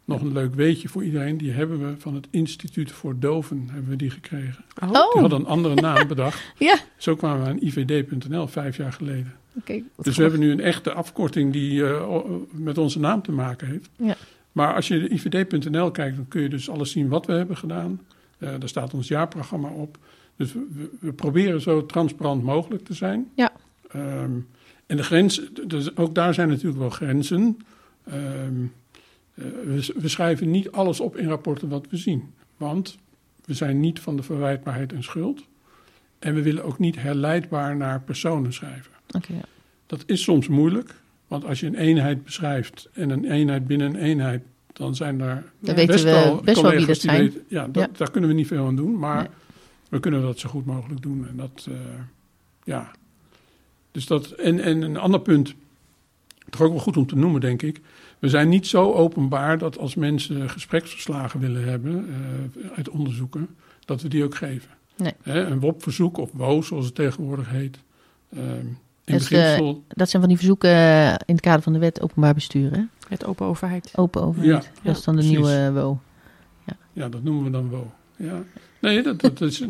Nog een leuk weetje voor iedereen, die hebben we van het Instituut voor Doven, hebben we die gekregen. Oh. Die hadden een andere naam bedacht. ja. Zo kwamen we aan ivd.nl vijf jaar geleden. Oké. wat Dus we hebben nu een echte afkorting die eh, met onze naam te maken heeft. Ja. Maar als je ivd.nl kijkt, dan kun je dus alles zien wat we hebben gedaan. Eh daar staat ons jaarprogramma op. Dus we, proberen zo transparant mogelijk te zijn. Ja. Ehm, en de grens, dus ook daar zijn natuurlijk wel grenzen. Ehm, eh, we, we schrijven niet alles op in rapporten wat we zien. Want we zijn niet van de verwijtbaarheid en schuld. En we willen ook niet herleidbaar naar personen schrijven. Ja. Dat is soms moeilijk, want als je een eenheid beschrijft en een eenheid binnen een eenheid, dan zijn er Dan weten we best wel wie collega's dat die zijn. weten- ja, dat, Ja. daar kunnen we niet veel aan doen, maar Nee. we kunnen dat zo goed mogelijk doen. En dat, eh, ja. Dus dat, en, en een ander punt, toch ook wel goed om te noemen, denk ik. We zijn niet zo openbaar dat als mensen gespreksverslagen willen hebben eh, uit onderzoeken, dat we die ook geven. Nee. Hè, een WOP-verzoek of WO, zoals het tegenwoordig heet. ehm, in Dus, eh, beginsel Dat zijn van die verzoeken eh, in het kader van de wet openbaar bestuur, hè? Het open overheid. Open overheid. Ja, dat is dan de precies. nieuwe WO. Ja, dat noemen we dan WO. Ja. Nee, dat, dat is,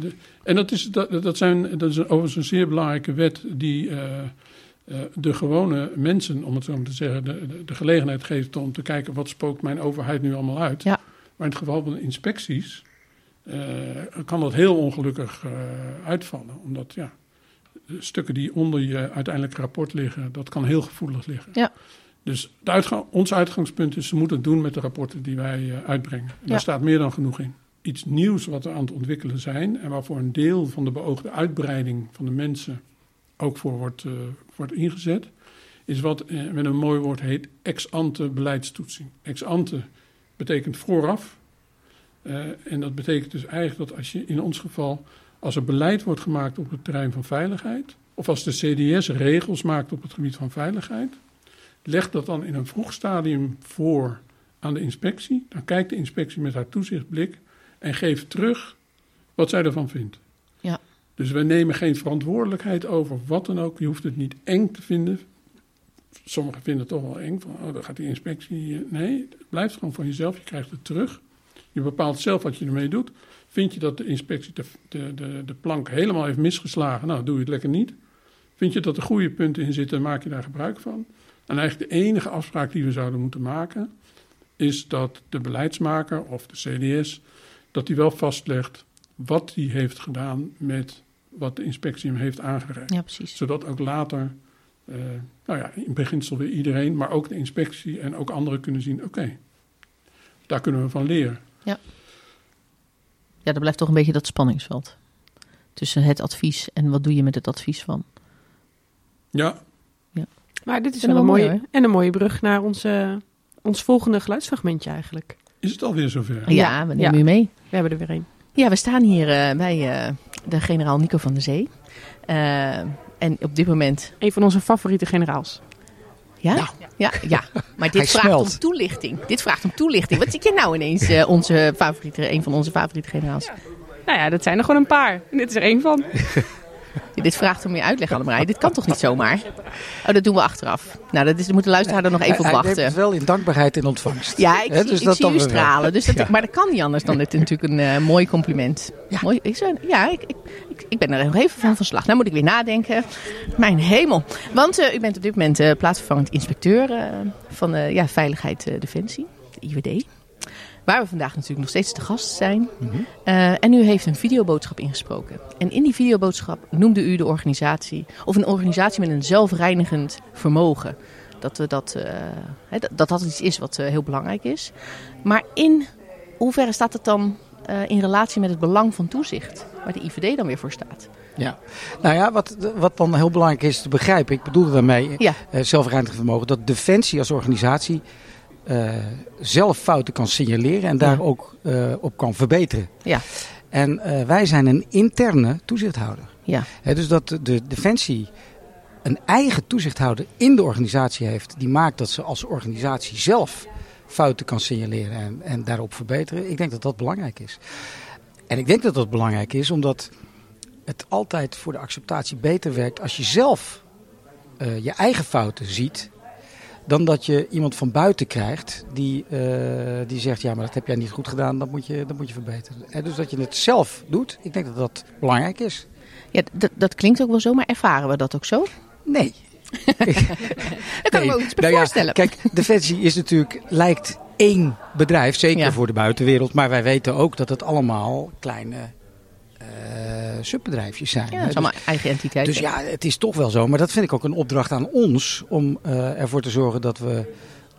en dat is, dat, dat zijn, dat is overigens een zeer belangrijke wet die eh, eh, de gewone mensen, om het zo maar te zeggen, de, de, de gelegenheid geeft om te kijken wat spookt mijn overheid nu allemaal uit. Ja. Maar in het geval van inspecties eh, kan dat heel ongelukkig eh, uitvallen. Omdat ja, de stukken die onder je uiteindelijke rapport liggen, dat kan heel gevoelig liggen. Ja. Dus uitgang, ons uitgangspunt is, ze moeten het doen met de rapporten die wij uitbrengen. En Ja. Daar staat meer dan genoeg in. Iets nieuws wat we aan het ontwikkelen zijn en waarvoor een deel van de beoogde uitbreiding van de mensen ook voor wordt, eh, wordt ingezet, is wat eh, met een mooi woord heet ex-ante beleidstoetsing. Ex-ante betekent vooraf. Eh, en dat betekent dus eigenlijk dat als je in ons geval, als er beleid wordt gemaakt op het terrein van veiligheid, of als de CDS regels maakt op het gebied van veiligheid, leg dat dan in een vroeg stadium voor aan de inspectie. Dan kijkt de inspectie met haar toezichtblik en geeft terug wat zij ervan vindt. Dus we nemen geen verantwoordelijkheid over wat dan ook. Je hoeft het niet eng te vinden. Sommigen vinden het toch wel eng. Van, oh, dan gaat die inspectie. Nee, het blijft gewoon van jezelf. Je krijgt het terug. Je bepaalt zelf wat je ermee doet. Vind je dat de inspectie de, de, de, de plank helemaal heeft misgeslagen? Nou, doe je het lekker niet. Vind je dat er goede punten in zitten, maak je daar gebruik van. En eigenlijk de enige afspraak die we zouden moeten maken, is dat de beleidsmaker of de CDS, dat die wel vastlegt wat die heeft gedaan met wat de inspectie hem heeft aangereikt. Ja, precies. Zodat ook later, eh, nou ja, in beginsel weer iedereen, maar ook de inspectie en ook anderen kunnen zien, oké, daar kunnen we van leren. Ja, er blijft toch een beetje dat spanningsveld. Tussen het advies en wat doe je met het advies van. Ja, Maar dit is wel een mooie, mooi, en een mooie brug naar onze, ons volgende geluidsfragmentje eigenlijk. is het alweer zover? Ja, we nemen ja. u mee. We hebben er weer een. Ja, we staan hier eh, bij eh, de generaal Nico van der Zee. Eh, en op dit moment... Een van onze favoriete generaals. Ja? Ja, ja. Maar dit Hij vraagt smelt. om toelichting. Dit vraagt om toelichting. Wat zit je nou ineens eh, onze favoriete, een van onze favoriete generaals? Nou ja, dat zijn er gewoon een paar. En dit is er één van. Dit vraagt om meer uitleg, Annemarij. Dit kan toch niet zomaar? Oh, dat doen we achteraf. Nou, dat is, moet de luisteraar er nog even op Hij- Hij neemt wachten. het wel in dankbaarheid in ontvangst. Ja, ik, dus ik zie dan u stralen. Dus dat, Ja. Maar dat kan niet anders dan dit is natuurlijk een eh, mooi compliment. Ja. Mooi, ik, zou- ja, ik, ik, ik, ben er nog even van van slag. Nou moet ik weer nadenken. Mijn hemel. Want eh, u bent op dit moment eh, plaatsvervangend inspecteur van ja, Veiligheid Defensie, de IWD. Waar we vandaag natuurlijk nog steeds te gast zijn. Mhm. Eh, en u heeft een videoboodschap ingesproken. En in die videoboodschap noemde u de organisatie, of een organisatie met een zelfreinigend vermogen. Dat we dat, eh, dat, dat iets is wat eh, heel belangrijk is. Maar in hoeverre staat het dan in relatie met het belang van toezicht, waar de IVD dan weer voor staat? Ja. Nou ja, wat, wat dan heel belangrijk is te begrijpen, ik bedoel daarmee Ja. zelfreinigend vermogen, dat Defensie als organisatie eh, zelf fouten kan signaleren en daar Ja. ook eh, op kan verbeteren. Ja. En eh, wij zijn een interne toezichthouder. Ja. Dus dat de Defensie een eigen toezichthouder in de organisatie heeft, die maakt dat ze als organisatie zelf fouten kan signaleren en, en daarop verbeteren. Ik denk dat dat belangrijk is. En ik denk dat dat belangrijk is omdat het altijd voor de acceptatie beter werkt als je zelf je eigen fouten ziet. Dan dat je iemand van buiten krijgt die, uh, die zegt: Ja, maar dat heb jij niet goed gedaan, dat moet je, dat moet je verbeteren. En dus dat je het zelf doet, ik denk dat dat belangrijk is. Ja, dat, dat klinkt ook wel zo, maar ervaren we dat ook zo? Nee. Daar kan ik me ook iets bij nou voorstellen. Ja, kijk, Defensie is natuurlijk, lijkt één bedrijf, zeker ja. voor de buitenwereld. Maar wij weten ook dat het allemaal kleine subbedrijfjes zijn. Ja, dat is allemaal dus, eigen entiteit. Dus ja, het is toch wel zo. Maar dat vind ik ook een opdracht aan ons om uh, ervoor te zorgen dat we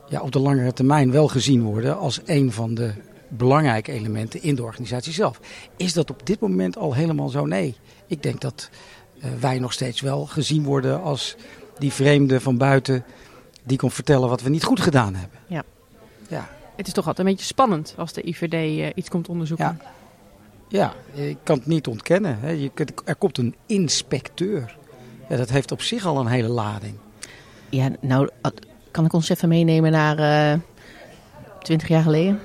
ja, op de langere termijn wel gezien worden als een van de belangrijke elementen in de organisatie zelf. Is dat op dit moment al helemaal zo? Nee. Ik denk dat uh, wij nog steeds wel gezien worden als die vreemde van buiten die komt vertellen wat we niet goed gedaan hebben. Ja. Ja. Het is toch altijd een beetje spannend als de IVD uh, iets komt onderzoeken. Ja. Ja, ik kan het niet ontkennen. Hè. Je, er komt een inspecteur. Ja, dat heeft op zich al een hele lading. Ja, nou kan ik ons even meenemen naar uh, 20 jaar geleden.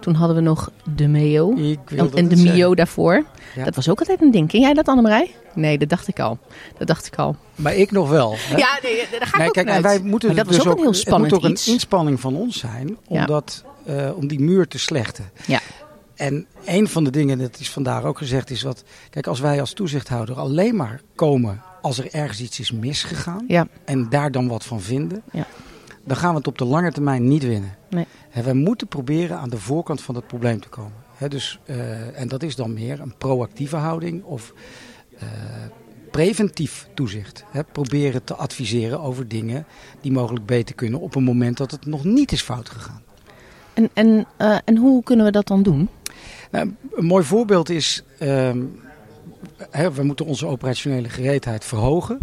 Toen hadden we nog de MEO en, en de MIO daarvoor. Ja. Dat was ook altijd een ding. Ken jij dat, Annemarij? Nee, dat dacht ik al. Dat dacht ik al. Maar ik nog wel. Hè? Ja, nee, daar ga ik nee, ook kijk, wij moeten maar dat dus was ook een heel spannend Het moet ook iets. een inspanning van ons zijn om, Ja. dat, uh, om die muur te slechten. Ja. En een van de dingen, dat is vandaag ook gezegd, is wat... Kijk, als wij als toezichthouder alleen maar komen als er ergens iets is misgegaan... Ja. en daar dan wat van vinden... Ja. dan gaan we het op de lange termijn niet winnen. Nee. En wij moeten proberen aan de voorkant van het probleem te komen. He, dus, uh, en dat is dan meer een proactieve houding of uh, preventief toezicht. He, proberen te adviseren over dingen die mogelijk beter kunnen op een moment dat het nog niet is fout gegaan. En, en, uh, en hoe kunnen we dat dan doen? Nou, een mooi voorbeeld is, he, we moeten onze operationele gereedheid verhogen.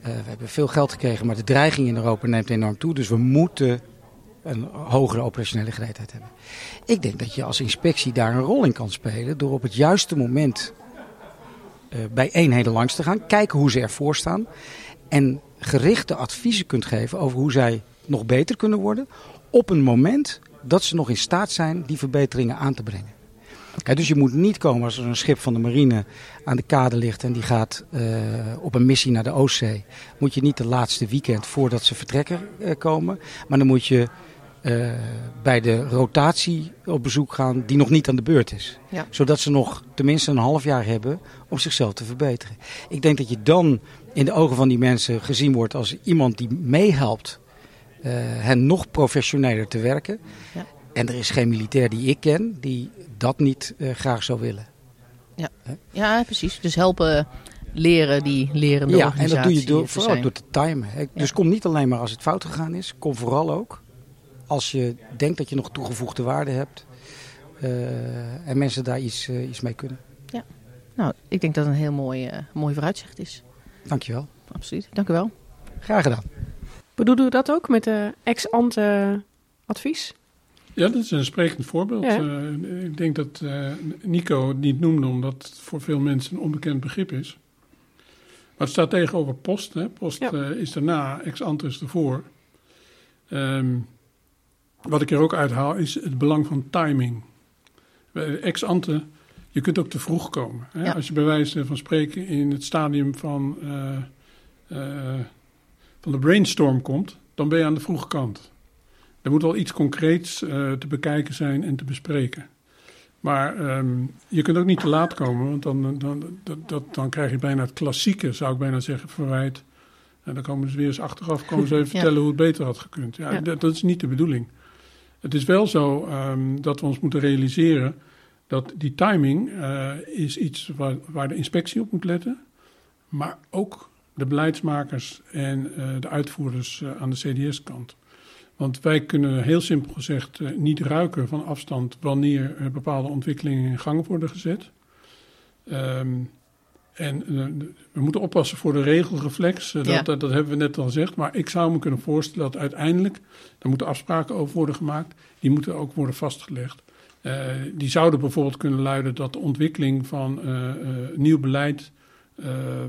Uh, we hebben veel geld gekregen, maar de dreiging in Europa neemt enorm toe. Dus we moeten een hogere operationele gereedheid hebben. Ik denk dat je als inspectie daar een rol in kan spelen door op het juiste moment uh, bij eenheden langs te gaan, kijken hoe ze ervoor staan en gerichte adviezen kunt geven over hoe zij nog beter kunnen worden op een moment dat ze nog in staat zijn die verbeteringen aan te brengen. Dus je moet niet komen als er een schip van de marine aan de kade ligt en die gaat uh, op een missie naar de Oostzee. Moet je niet de laatste weekend voordat ze vertrekken uh, komen, maar dan moet je uh, bij de rotatie op bezoek gaan die nog niet aan de beurt is. Ja. Zodat ze nog tenminste een half jaar hebben om zichzelf te verbeteren. Ik denk dat je dan in de ogen van die mensen gezien wordt als iemand die meehelpt uh, hen nog professioneler te werken. Ja. En er is geen militair die ik ken die dat niet uh, graag zou willen. Ja. ja, precies. Dus helpen leren die lerende ja, organisatie en dat doe je door, vooral zijn. door te timen. Dus Ja. kom niet alleen maar als het fout gegaan is. Kom vooral ook als je denkt dat je nog toegevoegde waarde hebt. Uh, en mensen daar iets, uh, iets mee kunnen. Nou, ik denk dat het een heel mooi, uh, mooi vooruitzicht is. Dankjewel. Absoluut. Dank u wel. Graag gedaan. Bedoelde u dat ook met de ex-ante advies? Ja, dat is een sprekend voorbeeld. Ja. Uh, ik denk dat uh, Nico het niet noemde omdat het voor veel mensen een onbekend begrip is. Maar het staat tegenover post. Hè. Post Ja. uh, is daarna, ex ante is ervoor. Um, wat ik er ook uithaal is het belang van timing. Ex ante, je kunt ook te vroeg komen. Hè. Ja. Als je bij wijze van spreken in het stadium van, van de brainstorm komt, dan ben je aan de vroege kant. Er moet wel iets concreets uh, te bekijken zijn en te bespreken. Maar um, je kunt ook niet te laat komen, want dan, dan, dat, dat, dan krijg je bijna het klassieke, zou ik bijna zeggen, verwijt. En dan komen ze weer eens achteraf komen ze even ja. vertellen hoe het beter had gekund. Ja, Ja. Dat, dat is niet de bedoeling. Het is wel zo um, dat we ons moeten realiseren dat die timing uh, is iets waar, waar de inspectie op moet letten. Maar ook de beleidsmakers en uh, de uitvoerders uh, aan de CDS-kant. Want wij kunnen heel simpel gezegd uh, niet ruiken van afstand wanneer uh, bepaalde ontwikkelingen in gang worden gezet. Um, en uh, we moeten oppassen voor de regelreflex, dat, Ja. dat, dat hebben we net al gezegd. Maar ik zou me kunnen voorstellen dat uiteindelijk, daar moeten afspraken over worden gemaakt, die moeten ook worden vastgelegd. Die zouden bijvoorbeeld kunnen luiden dat de ontwikkeling van nieuw beleid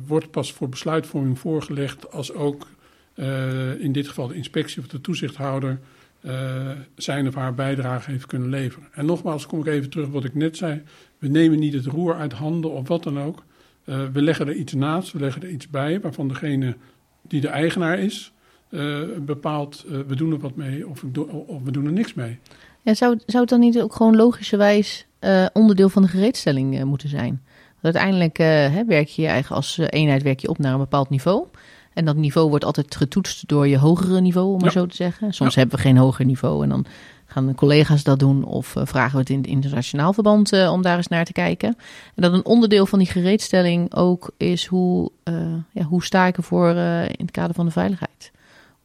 wordt pas voor besluitvorming voorgelegd als ook uh, in dit geval de inspectie of de toezichthouder eh, zijn of haar bijdrage heeft kunnen leveren. En nogmaals kom ik even terug op wat ik net zei. We nemen niet het roer uit handen of wat dan ook. Eh, we leggen er iets naast, we leggen er iets bij waarvan degene die de eigenaar is eh, bepaalt we doen er wat mee of, of, we doen er niks mee. Ja, zou, zou het dan niet ook gewoon logischerwijs onderdeel van de gereedstelling moeten zijn? Want uiteindelijk hè, werk je je eigen als eenheid werk je op naar een bepaald niveau. En dat niveau wordt altijd getoetst door je hogere niveau, om maar zo te zeggen. Soms hebben we geen hoger niveau en dan gaan de collega's dat doen of uh, vragen we het in internationaal verband uh, om daar eens naar te kijken. En dat een onderdeel van die gereedstelling ook is hoe, uh, ja, hoe sta ik ervoor in het kader van de veiligheid?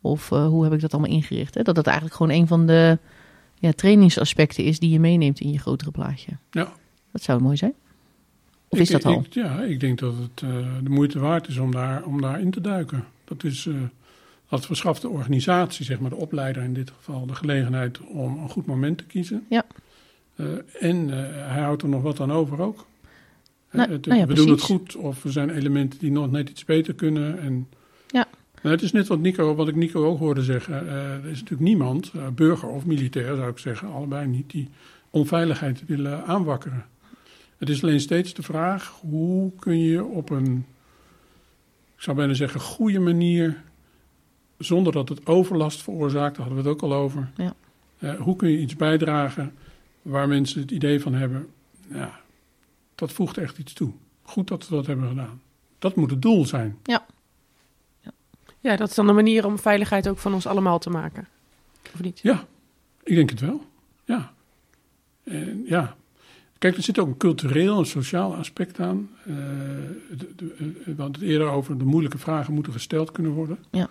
Of hoe heb ik dat allemaal ingericht? Hè? Dat dat eigenlijk gewoon een van de ja, trainingsaspecten is die je meeneemt in je grotere plaatje. Ja. Dat zou mooi zijn. Of ik, is dat al? Ik, ja, ik denk dat het de moeite waard is om daar, om daar in te duiken. Dat is dat verschaft de organisatie, zeg maar de opleider in dit geval, de gelegenheid om een goed moment te kiezen. Ja. Uh, en hij houdt er nog wat aan over ook. Nou, nou ja, we doen het goed of er zijn elementen die nog net iets beter kunnen. En, ja. het is net wat, Nico, wat ik Nico ook hoorde zeggen. er is natuurlijk niemand, burger of militair zou ik zeggen, allebei niet, die onveiligheid willen aanwakkeren. Het is alleen steeds de vraag, hoe kun je op een, ik zou bijna zeggen, goede manier zonder dat het overlast veroorzaakt, daar hadden we het ook al over. Ja. Uh, hoe kun je iets bijdragen waar mensen het idee van hebben, ja, dat voegt echt iets toe. Goed dat we dat hebben gedaan. Dat moet het doel zijn. Ja. Ja, ja dat is dan een manier om veiligheid ook van ons allemaal te maken. Of niet? Ja, ik denk het wel. Ja. En ja. Kijk, er zit ook een cultureel en sociaal aspect aan. Uh, de, de, we hadden het eerder over de moeilijke vragen moeten gesteld kunnen worden. Ja.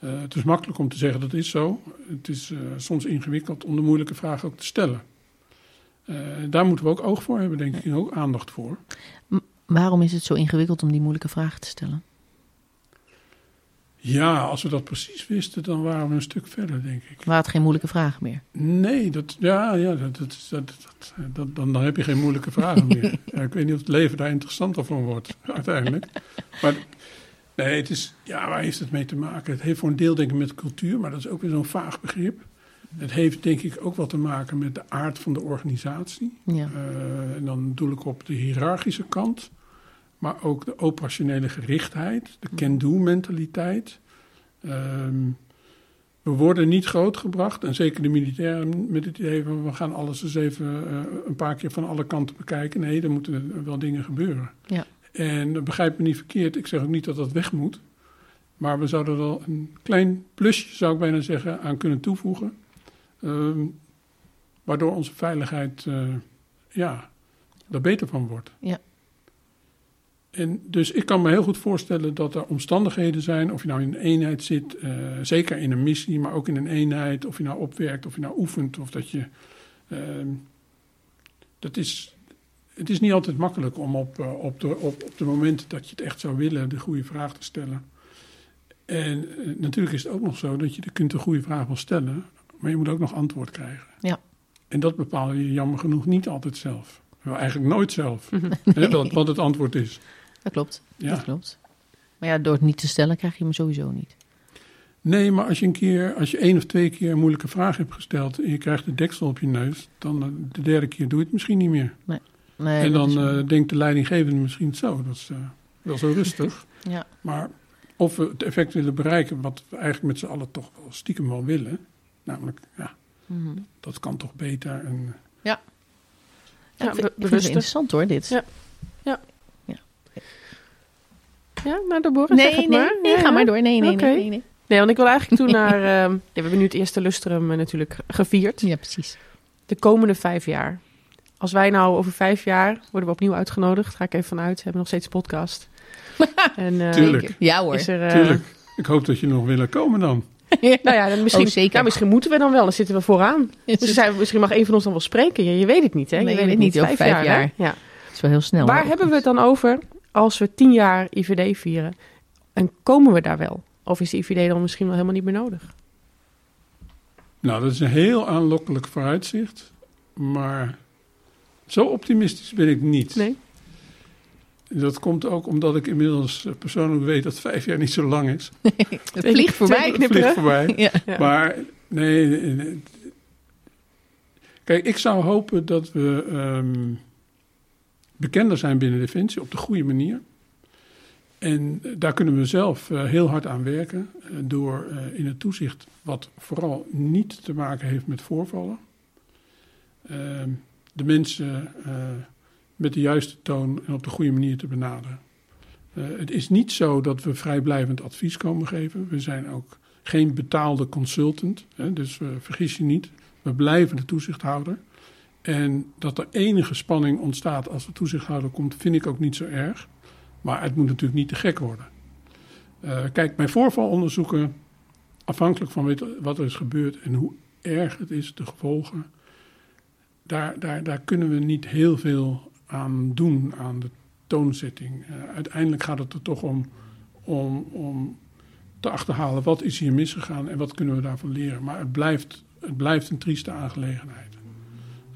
Uh, het is makkelijk om te zeggen dat is zo. Het is uh, soms ingewikkeld om de moeilijke vragen ook te stellen. Daar moeten we ook oog voor hebben, denk ik, en ook aandacht voor. M waarom is het zo ingewikkeld om die moeilijke vragen te stellen? Ja, als we dat precies wisten, dan waren we een stuk verder, denk ik. Waren het geen moeilijke vragen meer? Nee, dat, ja, ja, dat, dat, dat, dat dan, dan heb je geen moeilijke vragen meer. ja, ik weet niet of het leven daar interessanter van wordt, uiteindelijk. Maar Nee, het is, ja, waar heeft het mee te maken? Het heeft voor een deel denk ik met cultuur, maar dat is ook weer zo'n vaag begrip. Het heeft denk ik ook wat te maken met de aard van de organisatie. Ja. Uh, en dan doe ik op de hiërarchische kant, maar ook de operationele gerichtheid, de can-do-mentaliteit. Um, we worden niet grootgebracht, en zeker de militairen met het idee van we gaan alles eens even uh, een paar keer van alle kanten bekijken. Nee, er moeten wel dingen gebeuren. Ja. En begrijp me niet verkeerd, ik zeg ook niet dat dat weg moet. Maar we zouden er wel een klein plusje, zou ik bijna zeggen, aan kunnen toevoegen. Uh, waardoor onze veiligheid, uh, ja, er beter van wordt. Ja. En dus ik kan me heel goed voorstellen dat er omstandigheden zijn, of je nou in een eenheid zit, uh, zeker in een missie, maar ook in een eenheid, of je nou opwerkt, of je nou oefent, of dat je. ehm, dat is, het is niet altijd makkelijk om op, uh, op, de, op, op de momenten dat je het echt zou willen, de goede vraag te stellen. En uh, natuurlijk is het ook nog zo dat je de kunt de goede vraag wel stellen, maar je moet ook nog antwoord krijgen. Ja. En dat bepaal je jammer genoeg niet altijd zelf. Wel, eigenlijk nooit zelf, hè, wat, wat het antwoord is. Dat klopt. Ja. Dat klopt. Maar ja, door het niet te stellen krijg je hem sowieso niet. Nee, maar als je een keer, als je één of twee keer een moeilijke vraag hebt gesteld en je krijgt de deksel op je neus, dan uh, de derde keer doe je het misschien niet meer. Nee. nee en dan is- uh, denkt de leidinggevende misschien zo, dat is uh, wel zo rustig. Ja. Maar of we het effect willen bereiken wat we eigenlijk met z'n allen toch wel stiekem wel willen, namelijk, ja, Mhm. dat kan toch beter. En, Ja, Ja, ik vind, be- ik vind het bewuste. interessant hoor, dit. Ja. Ja, nou, de Boris, Nee, nee, maar. nee, Ja, ga ja. maar door. Nee, nee, nee, nee, nee. Nee, want ik wil eigenlijk toen naar... ehm, ja, we hebben nu het eerste lustrum eh, natuurlijk gevierd. Ja, precies. De komende vijf jaar. Als wij nou over vijf jaar worden we opnieuw uitgenodigd. Ga ik even vanuit. We hebben nog steeds een podcast. en, eh, Tuurlijk. Ja hoor. Is er, eh, Tuurlijk, ik hoop dat je nog willen komen dan. Nou ja, dan misschien, Oh, zeker. ja, misschien moeten we dan wel. Dan zitten we vooraan. Dus zijn, we- misschien mag een van ons dan wel spreken. Je, je weet het niet, hè? Nee, je je weet het niet, over vijf jaar. Ja. Het is wel heel snel. Waar hoor. hebben we het dan over als we tien jaar IVD vieren? En komen we daar wel? Of is de IVD dan misschien wel helemaal niet meer nodig? Nou, dat is een heel aanlokkelijk vooruitzicht, maar zo optimistisch ben ik niet. Nee? Dat komt ook omdat ik inmiddels eh, persoonlijk weet dat vijf jaar niet zo lang is. Het vliegt voorbij. Het vliegt voorbij. Ja. Maar Nee, kijk, ik zou hopen dat we ehm, bekender zijn binnen Defensie op de goede manier. En daar kunnen we zelf eh, heel hard aan werken eh, door eh, in het toezicht, wat vooral niet te maken heeft met voorvallen, ehm, de mensen eh, met de juiste toon en op de goede manier te benaderen. Eh, het is niet zo dat we vrijblijvend advies komen geven. We zijn ook geen betaalde consultant, dus vergis je niet. We blijven de toezichthouder. En dat er enige spanning ontstaat als de toezichthouder komt, vind ik ook niet zo erg. Maar het moet natuurlijk niet te gek worden. Uh, kijk, bij voorvalonderzoeken, afhankelijk van wat er is gebeurd en hoe erg het is, de gevolgen, daar, daar, daar kunnen we niet heel veel aan doen, aan de toonzetting. Uh, uiteindelijk gaat het er toch om, om, om te achterhalen wat is hier misgegaan en wat kunnen we daarvan leren. Maar het blijft, het blijft een trieste aangelegenheid.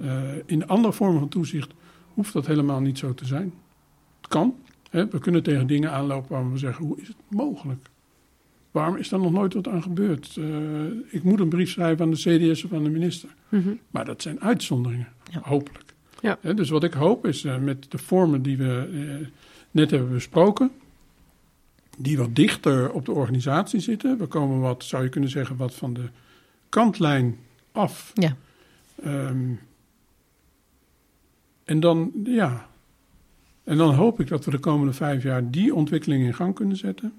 Uh, in andere vormen van toezicht hoeft dat helemaal niet zo te zijn. Het kan. Hè? We kunnen tegen dingen aanlopen waar we zeggen, hoe is het mogelijk? Waarom is daar nog nooit wat aan gebeurd? Uh, ik moet een brief schrijven aan de CDS of aan de minister. Mm -hmm. Maar dat zijn uitzonderingen, ja. hopelijk. Ja. Hè? Dus wat ik hoop is uh, met de vormen die we net hebben besproken, die wat dichter op de organisatie zitten. We komen wat, zou je kunnen zeggen, wat van de kantlijn af. Ja. Um, en dan, ja. En dan hoop ik dat we de komende vijf jaar die ontwikkeling in gang kunnen zetten.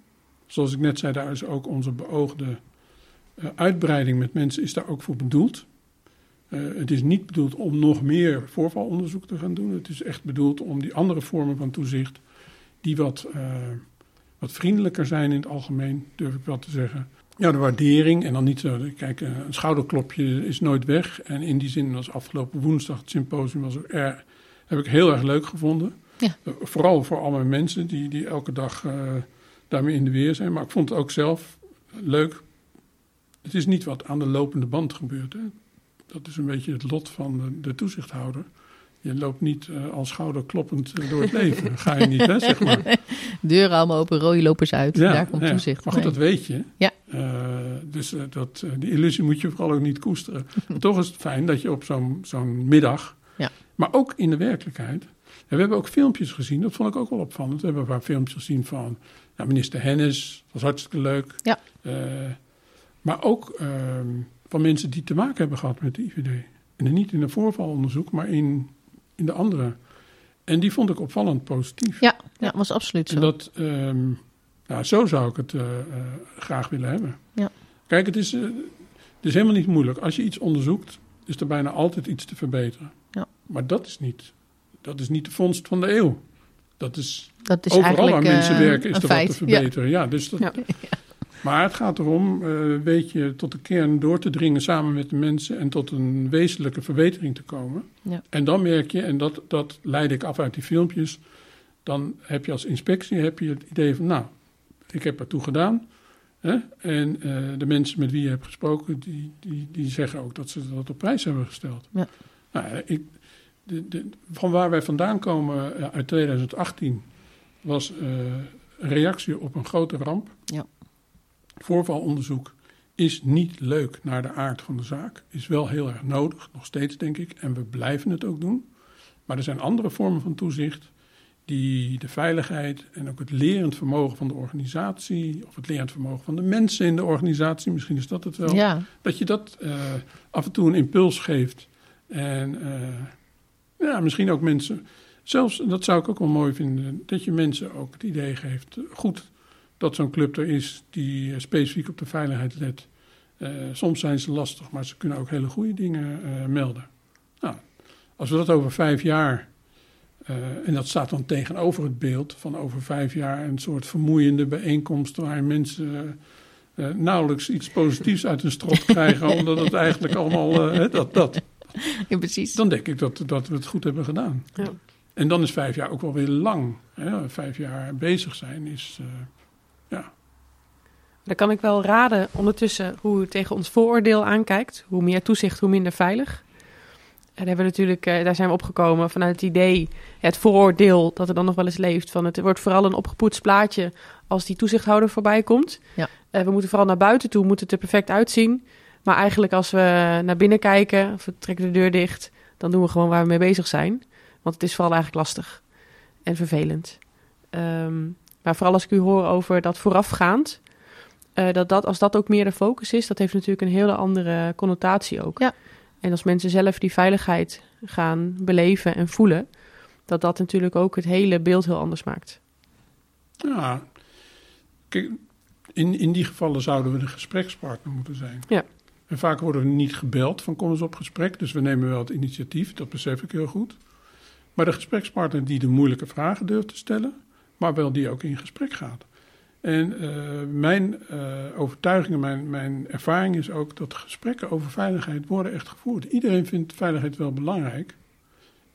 Zoals ik net zei, daar is ook onze beoogde uh, uitbreiding met mensen is daar ook voor bedoeld. Uh, het is niet bedoeld om nog meer voorvalonderzoek te gaan doen. Het is echt bedoeld om die andere vormen van toezicht, die wat, uh, wat vriendelijker zijn in het algemeen, durf ik wel te zeggen. Ja, de waardering en dan niet zo. Kijk, een schouderklopje is nooit weg. En in die zin was afgelopen woensdag het symposium was erg, heb ik heel erg leuk gevonden. Ja. Uh, vooral voor alle mensen die, die elke dag uh, daarmee in de weer zijn. Maar ik vond het ook zelf leuk. Het is niet wat aan de lopende band gebeurt. Hè. Dat is een beetje het lot van de, de toezichthouder. Je loopt niet uh, als schouderkloppend door het leven. Ga je niet, hè, zeg maar. Deuren allemaal open, rode lopers uit. Ja, Daar komt ja. toezicht. Maar goed, dat weet je. Ja. Uh, dus dat, die illusie moet je vooral ook niet koesteren. Maar toch is het fijn dat je op zo'n zo'n middag. Maar ook in de werkelijkheid. En we hebben ook filmpjes gezien, dat vond ik ook wel opvallend. We hebben een paar filmpjes gezien van nou, minister Hennis, dat was hartstikke leuk. Ja. Uh, maar ook ehm, van mensen die te maken hebben gehad met de IVD. En niet in een voorvalonderzoek, maar in, in de andere. En die vond ik opvallend positief. Ja, ja, was absoluut zo. En dat, um, nou, zo zou ik het uh, uh, graag willen hebben. Ja. Kijk, het is, het is helemaal niet moeilijk. Als je iets onderzoekt, is er bijna altijd iets te verbeteren. Maar dat is niet, dat is niet de vondst van de eeuw. Dat is, dat is overal waar mensen uh, werken is er feit. wat te verbeteren. Ja, ja dus dat, Ja. Maar het gaat erom, uh, weet je, tot de kern door te dringen samen met de mensen en tot een wezenlijke verbetering te komen. Ja. En dan merk je, en dat, dat leid ik af uit die filmpjes, dan heb je als inspectie heb je het idee van, nou, ik heb ertoe gedaan. Hè? En uh, de mensen met wie je hebt gesproken, die, die, die zeggen ook dat ze dat op prijs hebben gesteld. Ja. Nou, ik, de, de, van waar wij vandaan komen uh, uit 2018 was uh, een reactie op een grote ramp. Ja. Voorvalonderzoek is niet leuk naar de aard van de zaak. Is wel heel erg nodig, nog steeds denk ik. En we blijven het ook doen. Maar er zijn andere vormen van toezicht die de veiligheid en ook het lerend vermogen van de organisatie, of het lerend vermogen van de mensen in de organisatie, misschien is dat het wel, ja. dat je dat uh, af en toe een impuls geeft. En uh, ja, misschien ook mensen, zelfs, dat zou ik ook wel mooi vinden, dat je mensen ook het idee geeft, goed dat zo'n club er is die uh, specifiek op de veiligheid let. Uh, soms zijn ze lastig, maar ze kunnen ook hele goede dingen uh, melden. Nou, als we dat over vijf jaar, uh, en dat staat dan tegenover het beeld van over vijf jaar een soort vermoeiende bijeenkomst waar mensen nauwelijks iets positiefs uit hun strot krijgen, omdat het eigenlijk allemaal dat, dat. Ja, precies. Dan denk ik dat, dat we het goed hebben gedaan. Ja. En dan is vijf jaar ook wel weer lang. Hè? Vijf jaar bezig zijn is. Uh, ja. Dan kan ik wel raden ondertussen hoe u tegen ons vooroordeel aankijkt. Hoe meer toezicht, hoe minder veilig. En hebben we natuurlijk, uh, daar zijn we opgekomen vanuit het idee, het vooroordeel dat er dan nog wel eens leeft. Van het wordt vooral een opgepoetst plaatje als die toezichthouder voorbij komt. Ja. Uh, we moeten vooral naar buiten toe, moet het er perfect uitzien. Maar eigenlijk als we naar binnen kijken, of we trekken de deur dicht, dan doen we gewoon waar we mee bezig zijn. Want het is vooral eigenlijk lastig en vervelend. Ehm, maar vooral als ik u hoor over dat voorafgaand, eh, dat dat, als dat ook meer de focus is, dat heeft natuurlijk een hele andere connotatie ook. Ja. En als mensen zelf die veiligheid gaan beleven en voelen, dat dat natuurlijk ook het hele beeld heel anders maakt. Ja, kijk, in, in die gevallen zouden we de gesprekspartner moeten zijn. Ja. En vaak worden we niet gebeld van kom eens op gesprek, dus we nemen wel het initiatief, dat besef ik heel goed. Maar de gesprekspartner die de moeilijke vragen durft te stellen, maar wel die ook in gesprek gaat. En eh, mijn uh, overtuiging en mijn, mijn ervaring is ook dat gesprekken over veiligheid worden echt gevoerd. Iedereen vindt veiligheid wel belangrijk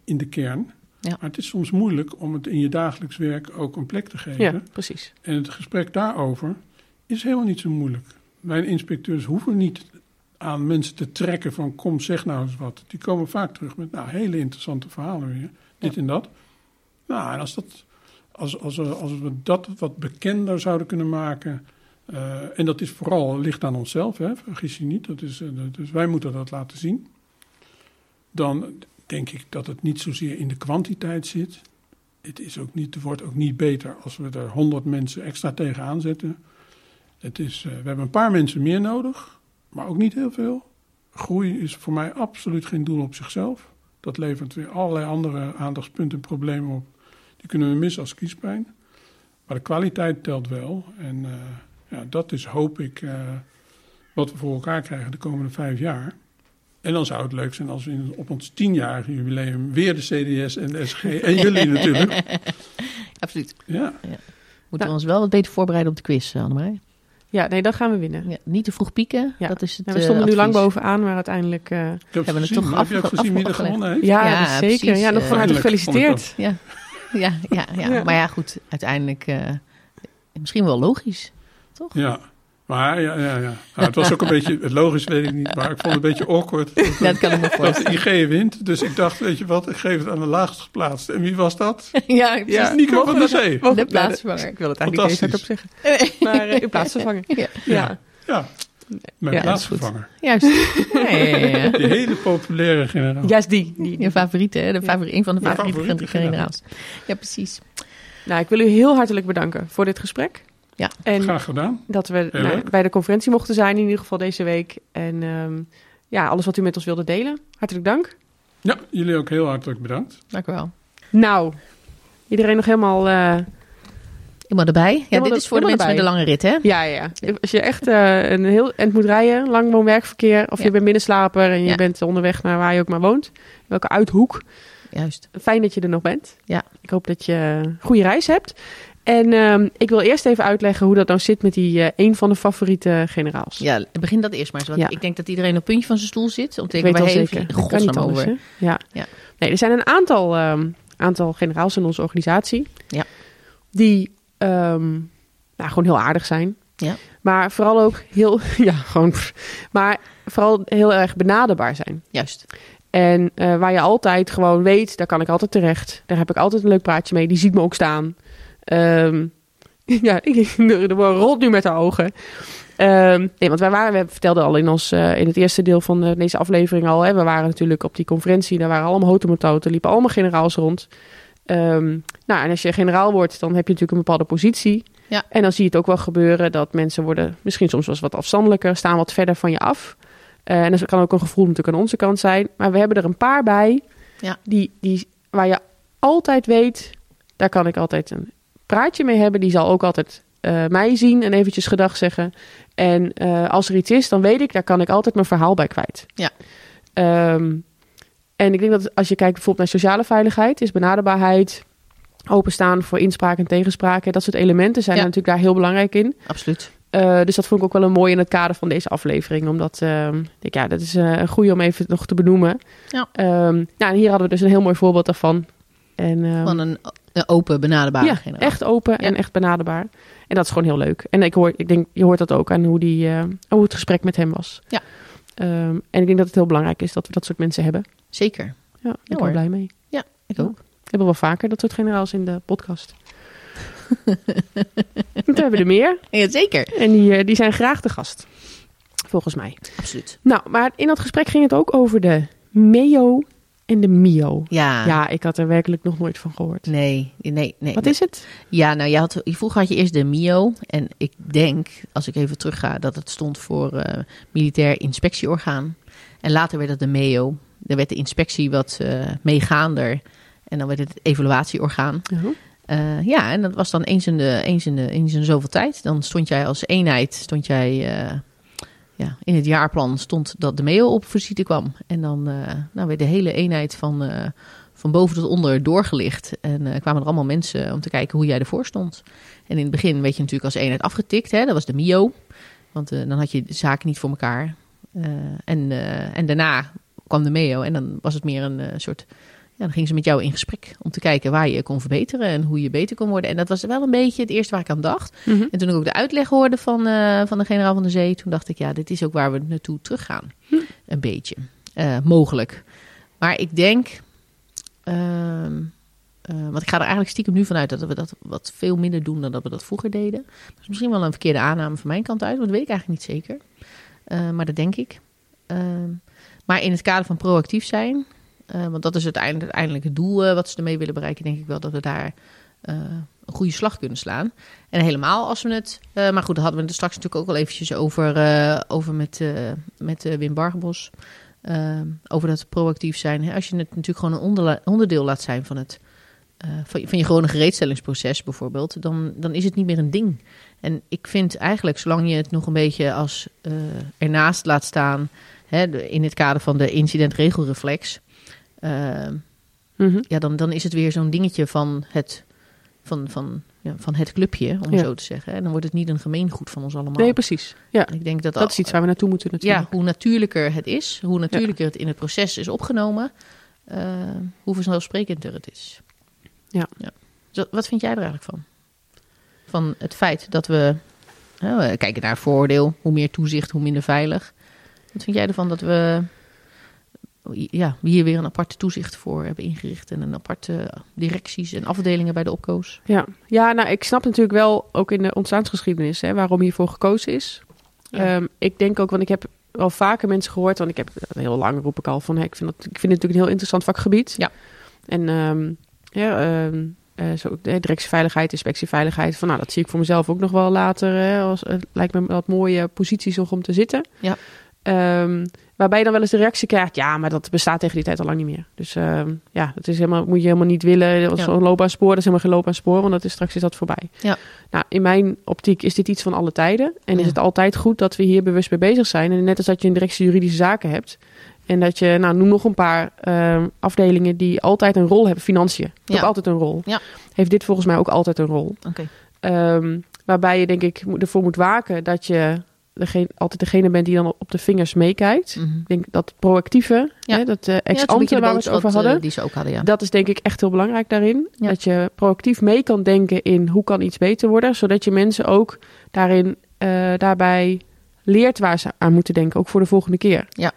in de kern. Ja. Maar het is soms moeilijk om het in je dagelijks werk ook een plek te geven. Ja, precies. En het gesprek daarover is helemaal niet zo moeilijk. Mijn inspecteurs hoeven niet aan mensen te trekken van kom zeg nou eens wat. Die komen vaak terug met nou, hele interessante verhalen weer. Dit en dat. Nou, en als, dat, als, als, als we dat wat bekender zouden kunnen maken... Uh, en dat is vooral, ligt aan onszelf, hè, vergis je niet. Dat is, uh, dus wij moeten dat laten zien. Dan denk ik dat het niet zozeer in de kwantiteit zit. Het, is ook niet, het wordt ook niet beter als we er honderd mensen extra tegenaan zetten. Het is, uh, we hebben een paar mensen meer nodig, maar ook niet heel veel. Groei is voor mij absoluut geen doel op zichzelf. Dat levert weer allerlei andere aandachtspunten en problemen op. Die kunnen we missen als kiespijn. Maar de kwaliteit telt wel. En uh, ja, dat is, hoop ik, uh, wat we voor elkaar krijgen de komende vijf jaar. En dan zou het leuk zijn als we in, op ons tienjarige jubileum weer de CDS en de SG en jullie natuurlijk. Absoluut. Ja. ja. Moeten we ons wel wat beter voorbereiden op de quiz, Annemarij? Ja, nee, dan gaan we winnen. Ja, niet te vroeg pieken, Ja. dat is het Ja, we stonden uh, nu lang bovenaan, maar uiteindelijk... uh, Ik heb, Hebben we het gezien, toch heb je gezien wie er gewonnen heeft? ja, zeker. precies, Ja, nog eh, van harte gefeliciteerd. Ja, ja, ja, ja. Ja. maar ja, goed, uiteindelijk uh, misschien wel logisch. Toch? Ja. Maar ja, ja, ja. Nou, het was ook een beetje, het logisch weet ik niet, maar ik vond het een beetje awkward. Dat, Dat kan ik me dat voorstellen. de IG wint. Dus ik dacht, weet je wat, ik geef het aan de laagst geplaatste. En wie was dat? ja, precies. Ja. Nico van dat- Zee. De plaatsvervanger. Ik wil het eigenlijk niet eens hardop Fantastisch. zeggen. Maar uh, in plaatsvervanger. Ja. Ja. Ja, mijn Ja, plaatsvervanger. Juist. Ja, ja, ja, ja. Die hele populaire generaal. Juist die. die, Je favoriete, hè? De favori een van de favoriete favoriete generaals. Ja, precies. Nou, ik wil u heel hartelijk bedanken voor dit gesprek. Ja. En Graag gedaan. dat we nou, bij de conferentie mochten zijn in ieder geval deze week. En um, ja, alles wat u met ons wilde delen. Hartelijk dank. Ja, jullie ook heel hartelijk bedankt. Dank u wel. Nou, iedereen nog helemaal... Uh, Helemaal erbij. Ja, Helemaal dit is voor de mensen met de lange rit, hè? ja, ja. Als je echt uh, een heel eind moet rijden, lang woon-werkverkeer... of Ja. je bent binnenslaper en je Ja. bent onderweg naar waar je ook maar woont. Welke uithoek. Juist. Fijn dat je er nog bent. Ja. Ik hoop dat je een goede reis hebt. En um, ik wil eerst even uitleggen hoe dat nou zit met die uh, een van de favoriete generaals. Ja, begin dat eerst maar eens. Want Ja. ik denk dat iedereen op het puntje van zijn stoel zit. Om te denken, waar heeft niet godsnaam anders, over? Ja. Ja. Nee, er zijn een aantal, um, aantal generaals in onze organisatie. Ja. Die um, nou, gewoon heel aardig zijn. Ja. Maar vooral ook heel, ja, gewoon, maar vooral heel erg benaderbaar zijn. Juist. En uh, waar je altijd gewoon weet, daar kan ik altijd terecht. Daar heb ik altijd een leuk praatje mee. Die ziet me ook staan. Um, ja, ik, de, rolt nu met haar ogen. Um, nee, want wij waren, we vertelden al in, ons, uh, in het eerste deel van uh, deze aflevering al. Hè, we waren natuurlijk op die conferentie. Daar waren allemaal hotemototen. liepen allemaal generaals rond. Um, nou, en als je generaal wordt, dan heb je natuurlijk een bepaalde positie. Ja. En dan zie je het ook wel gebeuren dat mensen worden misschien soms wel eens wat afstandelijker, staan wat verder van je af. Uh, en dat kan ook een gevoel natuurlijk aan onze kant zijn. Maar we hebben er een paar bij ja. die, die, waar je altijd weet, daar kan ik altijd een praatje mee hebben. Die zal ook altijd uh, mij zien en eventjes gedag zeggen. En uh, als er iets is, dan weet ik, daar kan ik altijd mijn verhaal bij kwijt. Ja. Um, en ik denk dat als je kijkt bijvoorbeeld naar sociale veiligheid, is benaderbaarheid, openstaan voor inspraak en tegenspraak. Dat soort elementen zijn Ja. natuurlijk daar heel belangrijk in. Absoluut. Uh, dus dat vond ik ook wel een mooi in het kader van deze aflevering. Omdat, uh, ik, ja, dat is uh, een goede om even nog te benoemen. Ja. Um, nou, en hier hadden we dus een heel mooi voorbeeld daarvan. En, um, Van een open, benaderbare ja, generaal. echt open en echt benaderbaar. En dat is gewoon heel leuk. En ik, hoor, ik denk, je hoort dat ook aan hoe, die, uh, hoe het gesprek met hem was. Ja. Um, en ik denk dat het heel belangrijk is dat we dat soort mensen hebben. Zeker. Ja, ik ben er blij mee. Ja, ik ook. We hebben wel vaker dat soort generaals in de podcast. we hebben er meer. Ja, zeker. En die, uh, die zijn graag de gast. volgens mij. Absoluut. Nou, maar in dat gesprek ging het ook over de MEO en de MIO. Ja. Ja, ik had er werkelijk nog nooit van gehoord. Nee, nee, nee. Wat is het? Ja, nou, je had, vroeger had je eerst de MIO. En ik denk, als ik even terugga, dat het stond voor eh, Militair Inspectieorgaan. En later werd het de MEO. Er werd de inspectie wat eh, meegaander. En dan werd het het evaluatieorgaan. Eh, ja, en dat was dan eens in, de, eens, in de, eens in zoveel tijd. Dan stond jij als eenheid, stond jij, ja, in het jaarplan stond dat de MEO op visite kwam. En dan eh, nou, werd de hele eenheid van, eh, van boven tot onder doorgelicht. En eh, kwamen er allemaal mensen om te kijken hoe jij ervoor stond. En in het begin werd je natuurlijk als eenheid afgetikt. Hè? Dat was de MIO. Want dan had je de zaken niet voor elkaar. En, en daarna kwam de MEO. En dan was het meer een soort... Dan gingen ze met jou in gesprek om te kijken waar je kon verbeteren en hoe je beter kon worden. En dat was wel een beetje het eerste waar ik aan dacht. Mhm. En toen ik ook de uitleg hoorde van, eh, van de generaal van de zee, toen dacht ik, ja, dit is ook waar we naartoe teruggaan. Een beetje. Eh, mogelijk. Maar ik denk, eh, want ik ga er eigenlijk stiekem nu vanuit dat we dat wat veel minder doen dan dat we dat vroeger deden. Dat is misschien wel een verkeerde aanname van mijn kant uit, want dat weet ik eigenlijk niet zeker. Maar dat denk ik. Ehm, maar in het kader van proactief zijn, eh, want dat is het doel eh, wat ze ermee willen bereiken, denk ik wel dat we daar eh, een goede slag kunnen slaan. En helemaal als we het. maar goed, daar hadden we het straks natuurlijk ook al eventjes over, over met, met Wim Bargebos. Eh, over dat proactief zijn. Als je het natuurlijk gewoon een onderdeel laat zijn van, het, van, je- van je gewone gereedstellingsproces bijvoorbeeld, dan, dan is het niet meer een ding. En ik vind eigenlijk, zolang je het nog een beetje als ernaast laat staan, hè, in het kader van de incidentregelreflex, eh, Mhm. ja, dan, dan is het weer zo'n dingetje van het, van, van, ja, van het clubje, om Ja. zo te zeggen. En dan wordt het niet een gemeengoed van ons allemaal. Nee, precies. Ja, En ik denk dat, dat is iets waar we naartoe moeten ja, natuurlijk. hoe natuurlijker het is, hoe natuurlijker het in het proces is opgenomen, eh, hoe vanzelfsprekender het is. Ja. Zo, wat vind jij er eigenlijk van? Van het feit dat we, we kijken naar voordeel, hoe meer toezicht, hoe minder veilig. Wat vind jij ervan dat we ja, hier weer een aparte toezicht voor hebben ingericht en een aparte directies en afdelingen bij de opkoos? Ja. ja, nou, ik snap natuurlijk wel, ook in de ontstaansgeschiedenis, hè, waarom hiervoor gekozen is. Ja. Ehm, ik denk ook, want ik heb wel vaker mensen gehoord, want ik heb heel lang roep ik al van, hè, ik, vind dat, ik vind het natuurlijk een heel interessant vakgebied. Ja. En um, ja, um, uh, zo, de directieveiligheid, inspectieveiligheid, van nou, dat zie ik voor mezelf ook nog wel later. Hè, als, uh, lijkt me wat mooie posities om te zitten. Ja. Um, waarbij je dan wel eens de reactie krijgt, ja, maar dat bestaat tegen die tijd al lang niet meer. Dus uh, ja, dat is helemaal, moet je helemaal niet willen. Dat is ja. een loopbaanspoor, dat is helemaal geen loopbaanspoor, want dat is, straks is dat voorbij. Ja. Nou, in mijn optiek is dit iets van alle tijden. En ja. is het altijd goed dat we hier bewust mee bezig zijn. En net als dat je een directie juridische zaken hebt. En dat je, nou, noem nog een paar uh, afdelingen die altijd een rol hebben. Financiën, ja. ook altijd een rol. Ja. Heeft dit volgens mij ook altijd een rol. Okay. Um, waarbij je denk ik ervoor moet waken dat je degene, altijd degene bent die dan op de vingers meekijkt. Mm -hmm. Ik denk dat proactieve, ja. hè, dat uh, ex ante ja, waar we het over hadden, uh, die ze ook hadden ja. dat is denk ik echt heel belangrijk daarin. Dat je proactief mee kan denken in hoe kan iets beter worden, zodat je mensen ook daarin uh, daarbij leert waar ze aan moeten denken, ook voor de volgende keer. Ja.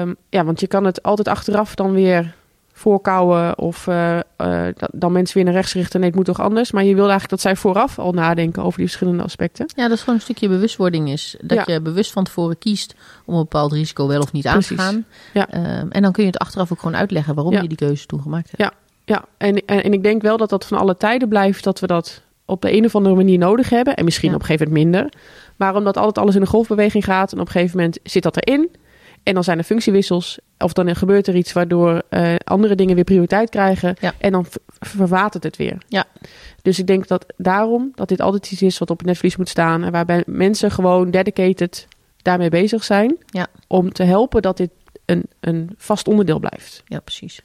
Um, ja, want je kan het altijd achteraf dan weer voorkouwen of uh, uh, dan mensen weer naar rechts richten. Nee, het moet toch anders. Maar je wil eigenlijk dat zij vooraf al nadenken over die verschillende aspecten. Ja, dat is gewoon een stukje bewustwording is. Dat ja. je bewust van tevoren kiest om een bepaald risico wel of niet aan te gaan. Ja. Um, en dan kun je het achteraf ook gewoon uitleggen waarom ja. je die keuze toen gemaakt hebt. Ja, ja. En, en, en ik denk wel dat dat van alle tijden blijft dat we dat op de een of andere manier nodig hebben. En misschien Ja. op een gegeven moment minder. Maar omdat altijd alles in een golfbeweging gaat en op een gegeven moment zit dat erin. En dan zijn er functiewissels. Of dan gebeurt er iets waardoor uh, andere dingen weer prioriteit krijgen. Ja. En dan verwatert het weer. Ja. Dus ik denk dat daarom dat dit altijd iets is wat op het netvlies moet staan. En waarbij mensen gewoon dedicated daarmee bezig zijn. Ja. Om te helpen dat dit een, een vast onderdeel blijft. Ja, precies.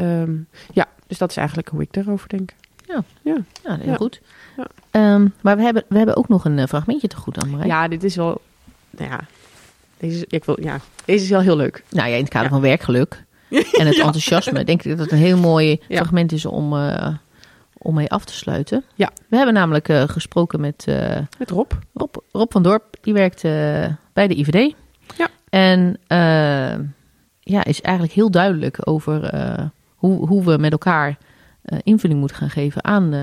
Um, ja, dus dat is eigenlijk hoe ik daarover denk. Ja, ja. ja heel ja. goed. Ja. Um, maar we hebben, we hebben ook nog een uh, fragmentje te goed, Anne Ja, dit is wel... Nou ja, deze, ik wil, ja, deze is wel heel leuk. Nou ja, in het kader ja. van werkgeluk en het enthousiasme denk ik dat het een heel mooi Ja. fragment is om, uh, om mee af te sluiten. Ja. We hebben namelijk uh, gesproken met, uh, met Rob. Rob. Rob van Dorp, die werkt bij de IVD. Ja. En ja, is eigenlijk heel duidelijk over hoe, hoe we met elkaar invulling moeten gaan geven aan,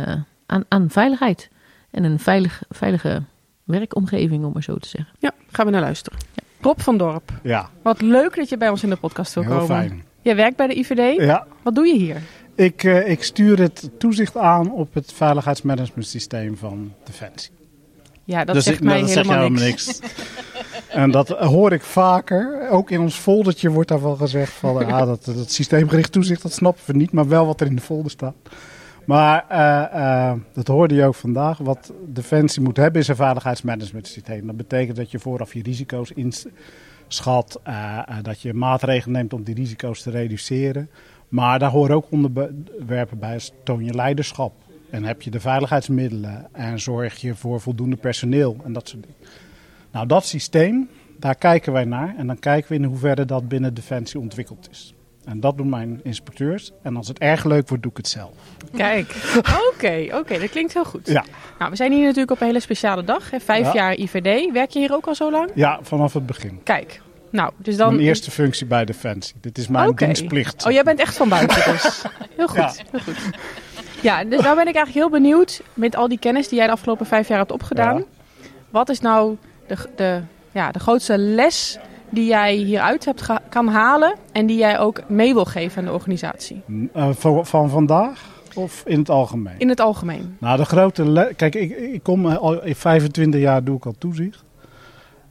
aan, aan veiligheid. En een veilig, veilige werkomgeving, om maar zo te zeggen. Ja, gaan we naar luisteren. Rob van Dorp, Ja, wat leuk dat je bij ons in de podcast wil heel komen. fijn. Jij werkt bij de IVD. Ja, Wat doe je hier? ik, eh, ik stuur het toezicht aan op het veiligheidsmanagementsysteem van Defensie. Ja, dat dus zegt ik, mij nou, dat helemaal zegt jou niks. en dat hoor ik vaker. Ook in ons foldertje wordt daarvan gezegd van ja, dat, dat systeemgericht toezicht, dat snappen we niet, maar wel wat er in de folder staat. Maar eh, eh, dat hoorde je ook vandaag. Wat Defensie moet hebben is een veiligheidsmanagementsysteem. Dat betekent dat je vooraf je risico's inschat, eh, dat je maatregelen neemt om die risico's te reduceren. Maar daar horen ook onderwerpen bij toon je leiderschap. En heb je de veiligheidsmiddelen en zorg je voor voldoende personeel en dat soort dingen. Nou, dat systeem, daar kijken wij naar. En dan kijken we in hoeverre dat binnen Defensie ontwikkeld is. En dat doen mijn inspecteurs. En als het erg leuk wordt, doe ik het zelf. Kijk, oké, oké, dat klinkt heel goed. Ja, Nou, we zijn hier natuurlijk op een hele speciale dag. Hè? Vijf Ja. jaar IVD. Werk je hier ook al zo lang? ja vanaf het begin. Kijk, nou, dus dan... Mijn eerste functie bij Defensie. Dit is mijn dienstplicht. Oh, jij bent echt van buiten dus. Heel goed, Ja. heel goed. Ja, dus nou ben ik eigenlijk heel benieuwd met al die kennis die jij de afgelopen vijf jaar hebt opgedaan. Ja. Wat is nou de, de, ja, de grootste les die jij hieruit hebt kan halen en die jij ook mee wil geven aan de organisatie? Eh, van, van vandaag of in het algemeen? In het algemeen. Nou, de grote... le- Kijk, ik, ik kom eh, al in 25 jaar doe ik al toezicht.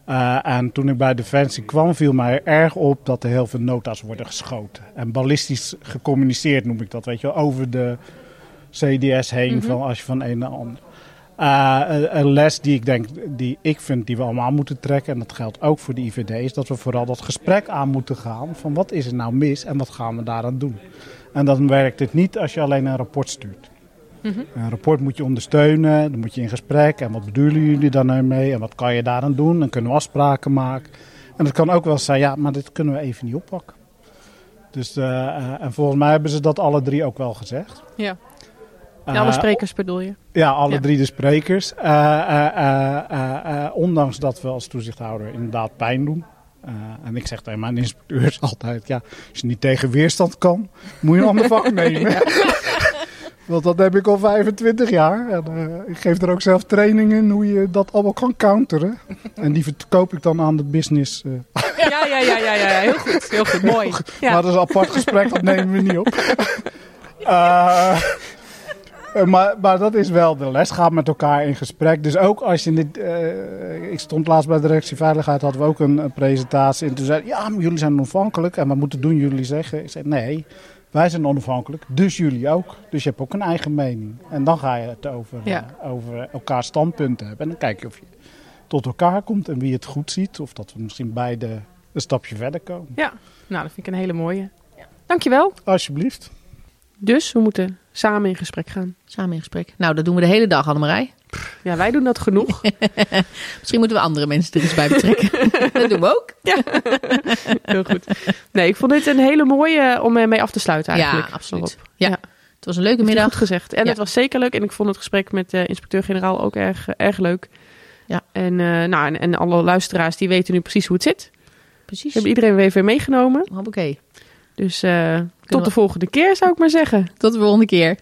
Eh, en toen ik bij Defensie kwam, viel mij erg op dat er heel veel nota's worden geschoten. En ballistisch gecommuniceerd noem ik dat, weet je wel, over de CDS heen, Mhm. van als je van een naar ander. Eh, een- les die ik denk, die ik vind die we allemaal moeten trekken, en dat geldt ook voor de IVD, is dat we vooral dat gesprek aan moeten gaan van wat is er nou mis en wat gaan we daaraan doen. En dan werkt het niet als je alleen een rapport stuurt. Mhm. Een rapport moet je ondersteunen, dan moet je in gesprek. En wat bedoelen jullie daar nou mee? En wat kan je daaraan doen? Dan kunnen we afspraken maken. En het kan ook wel zijn, ja, maar dit kunnen we even niet oppakken. Dus, eh, eh, en volgens mij hebben ze dat alle drie ook wel gezegd. Ja. Eh, Ja, alle sprekers bedoel je? ja, alle Ja. drie de sprekers. Eh, eh, ondanks dat we als toezichthouder inderdaad pijn doen. En ik zeg tegen mijn inspecteurs altijd, ja, als je niet tegen weerstand kan, moet je een ander vak nemen. Want dat heb ik al 25 jaar. En, ik geef er ook zelf trainingen in hoe je dat allemaal kan counteren. En die verkoop ik dan aan de business. Ja, ja, ja, ja, ja, heel goed. Heel goed, mooi. Ja. Maar dat is een apart gesprek, dat nemen we niet op. Eh, maar, maar dat is wel de les. Ga met elkaar in gesprek. Dus ook als je dit. eh, ik stond laatst bij de directie Veiligheid, hadden we ook een, een presentatie. En toen zei ja, maar jullie zijn onafhankelijk. En wat moeten doen jullie zeggen? Ik zei nee, wij zijn onafhankelijk. Dus jullie ook. Dus je hebt ook een eigen mening. En dan ga je het over, Ja. eh, over elkaar standpunten hebben. En dan kijk je of je tot elkaar komt en wie het goed ziet. Of dat we misschien beide een stapje verder komen. Ja, nou, dat vind ik een hele mooie. Dankjewel. Alsjeblieft. Dus we moeten samen in gesprek gaan. Samen in gesprek. Nou, dat doen we de hele dag, Annemarij. Ja, wij doen dat genoeg. Misschien moeten we andere mensen er eens bij betrekken. dat doen we ook. Heel goed. Nee, ik vond dit een hele mooie om mee af te sluiten eigenlijk. Ja, absoluut. Ja. Ja. Het was een leuke middag. goed gezegd. En Ja. het was zeker leuk. En ik vond het gesprek met de inspecteur-generaal ook erg, erg leuk. Ja. En, eh, nou, en, en alle luisteraars die weten nu precies hoe het zit. Precies. hebben iedereen weer even meegenomen. Oké. Dus eh, tot de volgende keer zou ik maar zeggen. Tot de volgende keer.